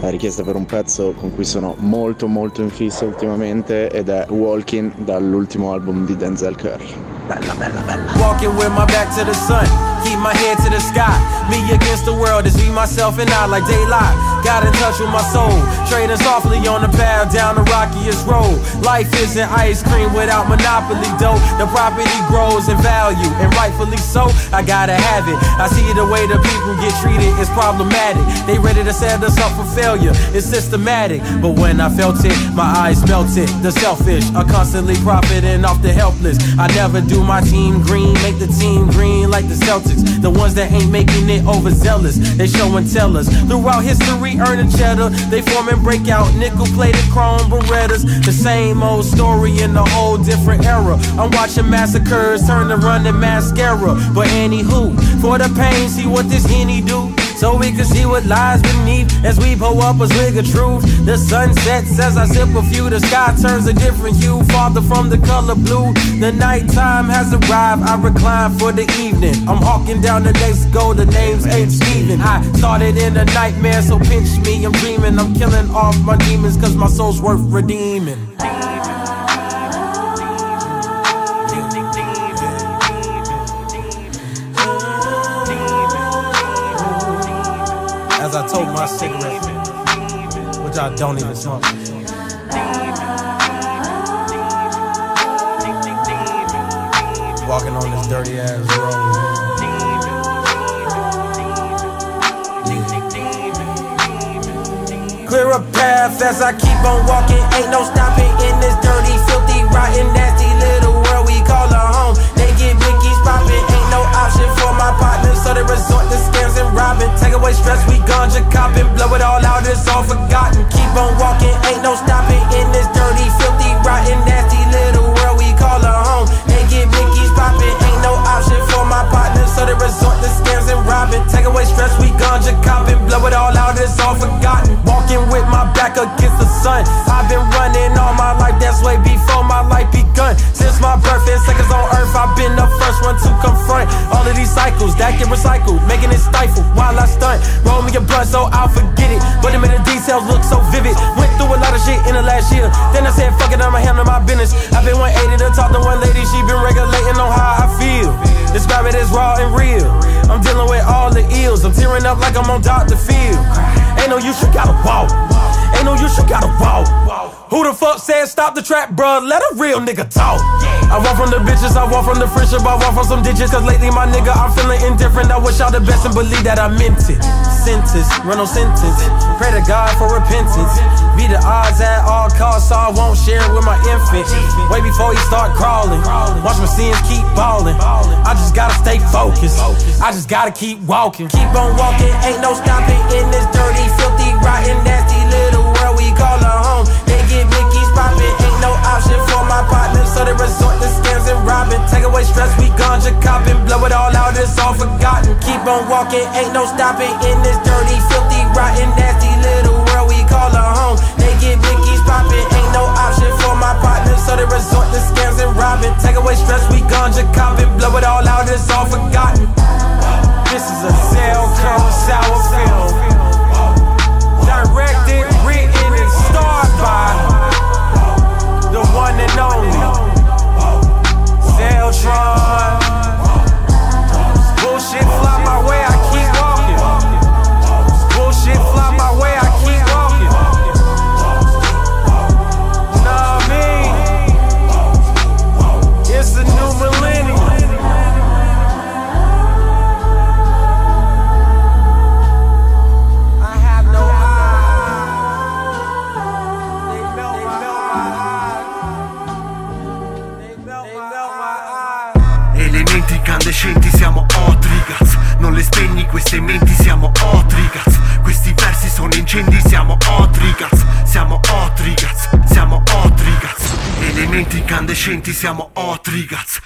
la richiesta per un pezzo con cui sono molto molto in fissa ultimamente ed è Walking dall'ultimo album di Denzel Curry. Bella bella bella. Walking with my back to the sun, keep my head to the sky. Me against the world is me, myself, and I like daylight. Got in touch with my soul, trading softly on the path down the rockiest road. Life isn't ice cream without monopoly dough. The property grows in value, and rightfully so. I gotta have it. I see the way the people get treated is problematic. They ready to set us up for failure. It's systematic, but when I felt it, my eyes melted. The selfish are constantly profiting off the helpless. I never do my team green, make the team green like the Celtics. The ones that ain't making it overzealous. They show and tell us. Throughout history, earning cheddar. They form and break out nickel plated chrome berettas. The same old story in a whole different era. I'm watching massacres turn to running mascara. But anywho, for the pain, see what this henny do. So we can see what lies beneath as we pull up a swig of truth. The sun sets as I sip a few. The sky turns a different hue, farther from the color blue. The nighttime has arrived. I recline for the evening. I'm hawking down the next goal. The name's ain't Steven. I started in a nightmare, so pinch me. I'm dreaming. I'm killing off my demons, cause my soul's worth redeeming. As I told my cigarette, which I don't even smoke. Walking on this dirty ass road. Clear a path as I keep on walking. Ain't no stopping in this dirty, filthy, rotten, nasty so they resort to scams and robbing. Take away stress, we ganja copping, blow it all out, it's all forgotten. Keep on walking, ain't no stopping in this dirty, filthy, rotten, nasty little world we call a home. They get Mickey's popping, ain't no option for my partners, so they resort to scams and robbing. Take away stress, we ganja copping, blow it all out, it's all forgotten. Walking with my back against the sun. I've been running all my life, that's way before life begun. Since my birth and seconds on earth, I've been the first one to confront all of these cycles that get recycled, making it stifle while I stunt. Roll me a blunt so I'll forget it, but it made the details look so vivid. Went through a lot of shit in the last year. Then I said, fuck it, I'ma handle my business. I've been 180 to talk to one lady, she been regulating on how I feel. Describe it as raw and real. I'm dealing with all the ills. I'm tearing up like I'm on Dr. Phil. Ain't no use, you gotta walk. Ain't no use, you gotta walk. Who the fuck said stop the trap, bruh? Let a real nigga talk. I walk from the bitches, I walk from the friendship, I walk from some ditches. Cause lately, my nigga, I'm feeling indifferent. I wish y'all the best and believe that I meant it. Sentence, run no sentence. Pray to God for repentance. Be the odds at all costs, so I won't share it with my infant. Way before he start crawling. Watch my sins keep balling. I just gotta stay focused. I just gotta keep walking. Keep on walking, ain't no stopping in this dirty, filthy, rotten, my partners, so they resort to scams and robbing. Take away stress, we ganja copping, blow it all out, it's all forgotten. Keep on walking, ain't no stopping in this dirty, filthy, rotten, nasty little world we call a home. They get Mickey's popping, ain't no option for my partners, so they resort to scams and robbing. Take away stress, we ganja copping, blow it all out, it's all forgotten. This is a Zell Curl Sour film. Directed, written, and starred by one and only Zeltron. Bullshit fly my queste menti siamo Otrigaz Questi versi sono incendi siamo Otrigaz Siamo Otrigaz Siamo Otrigaz Elementi incandescenti siamo Otrigaz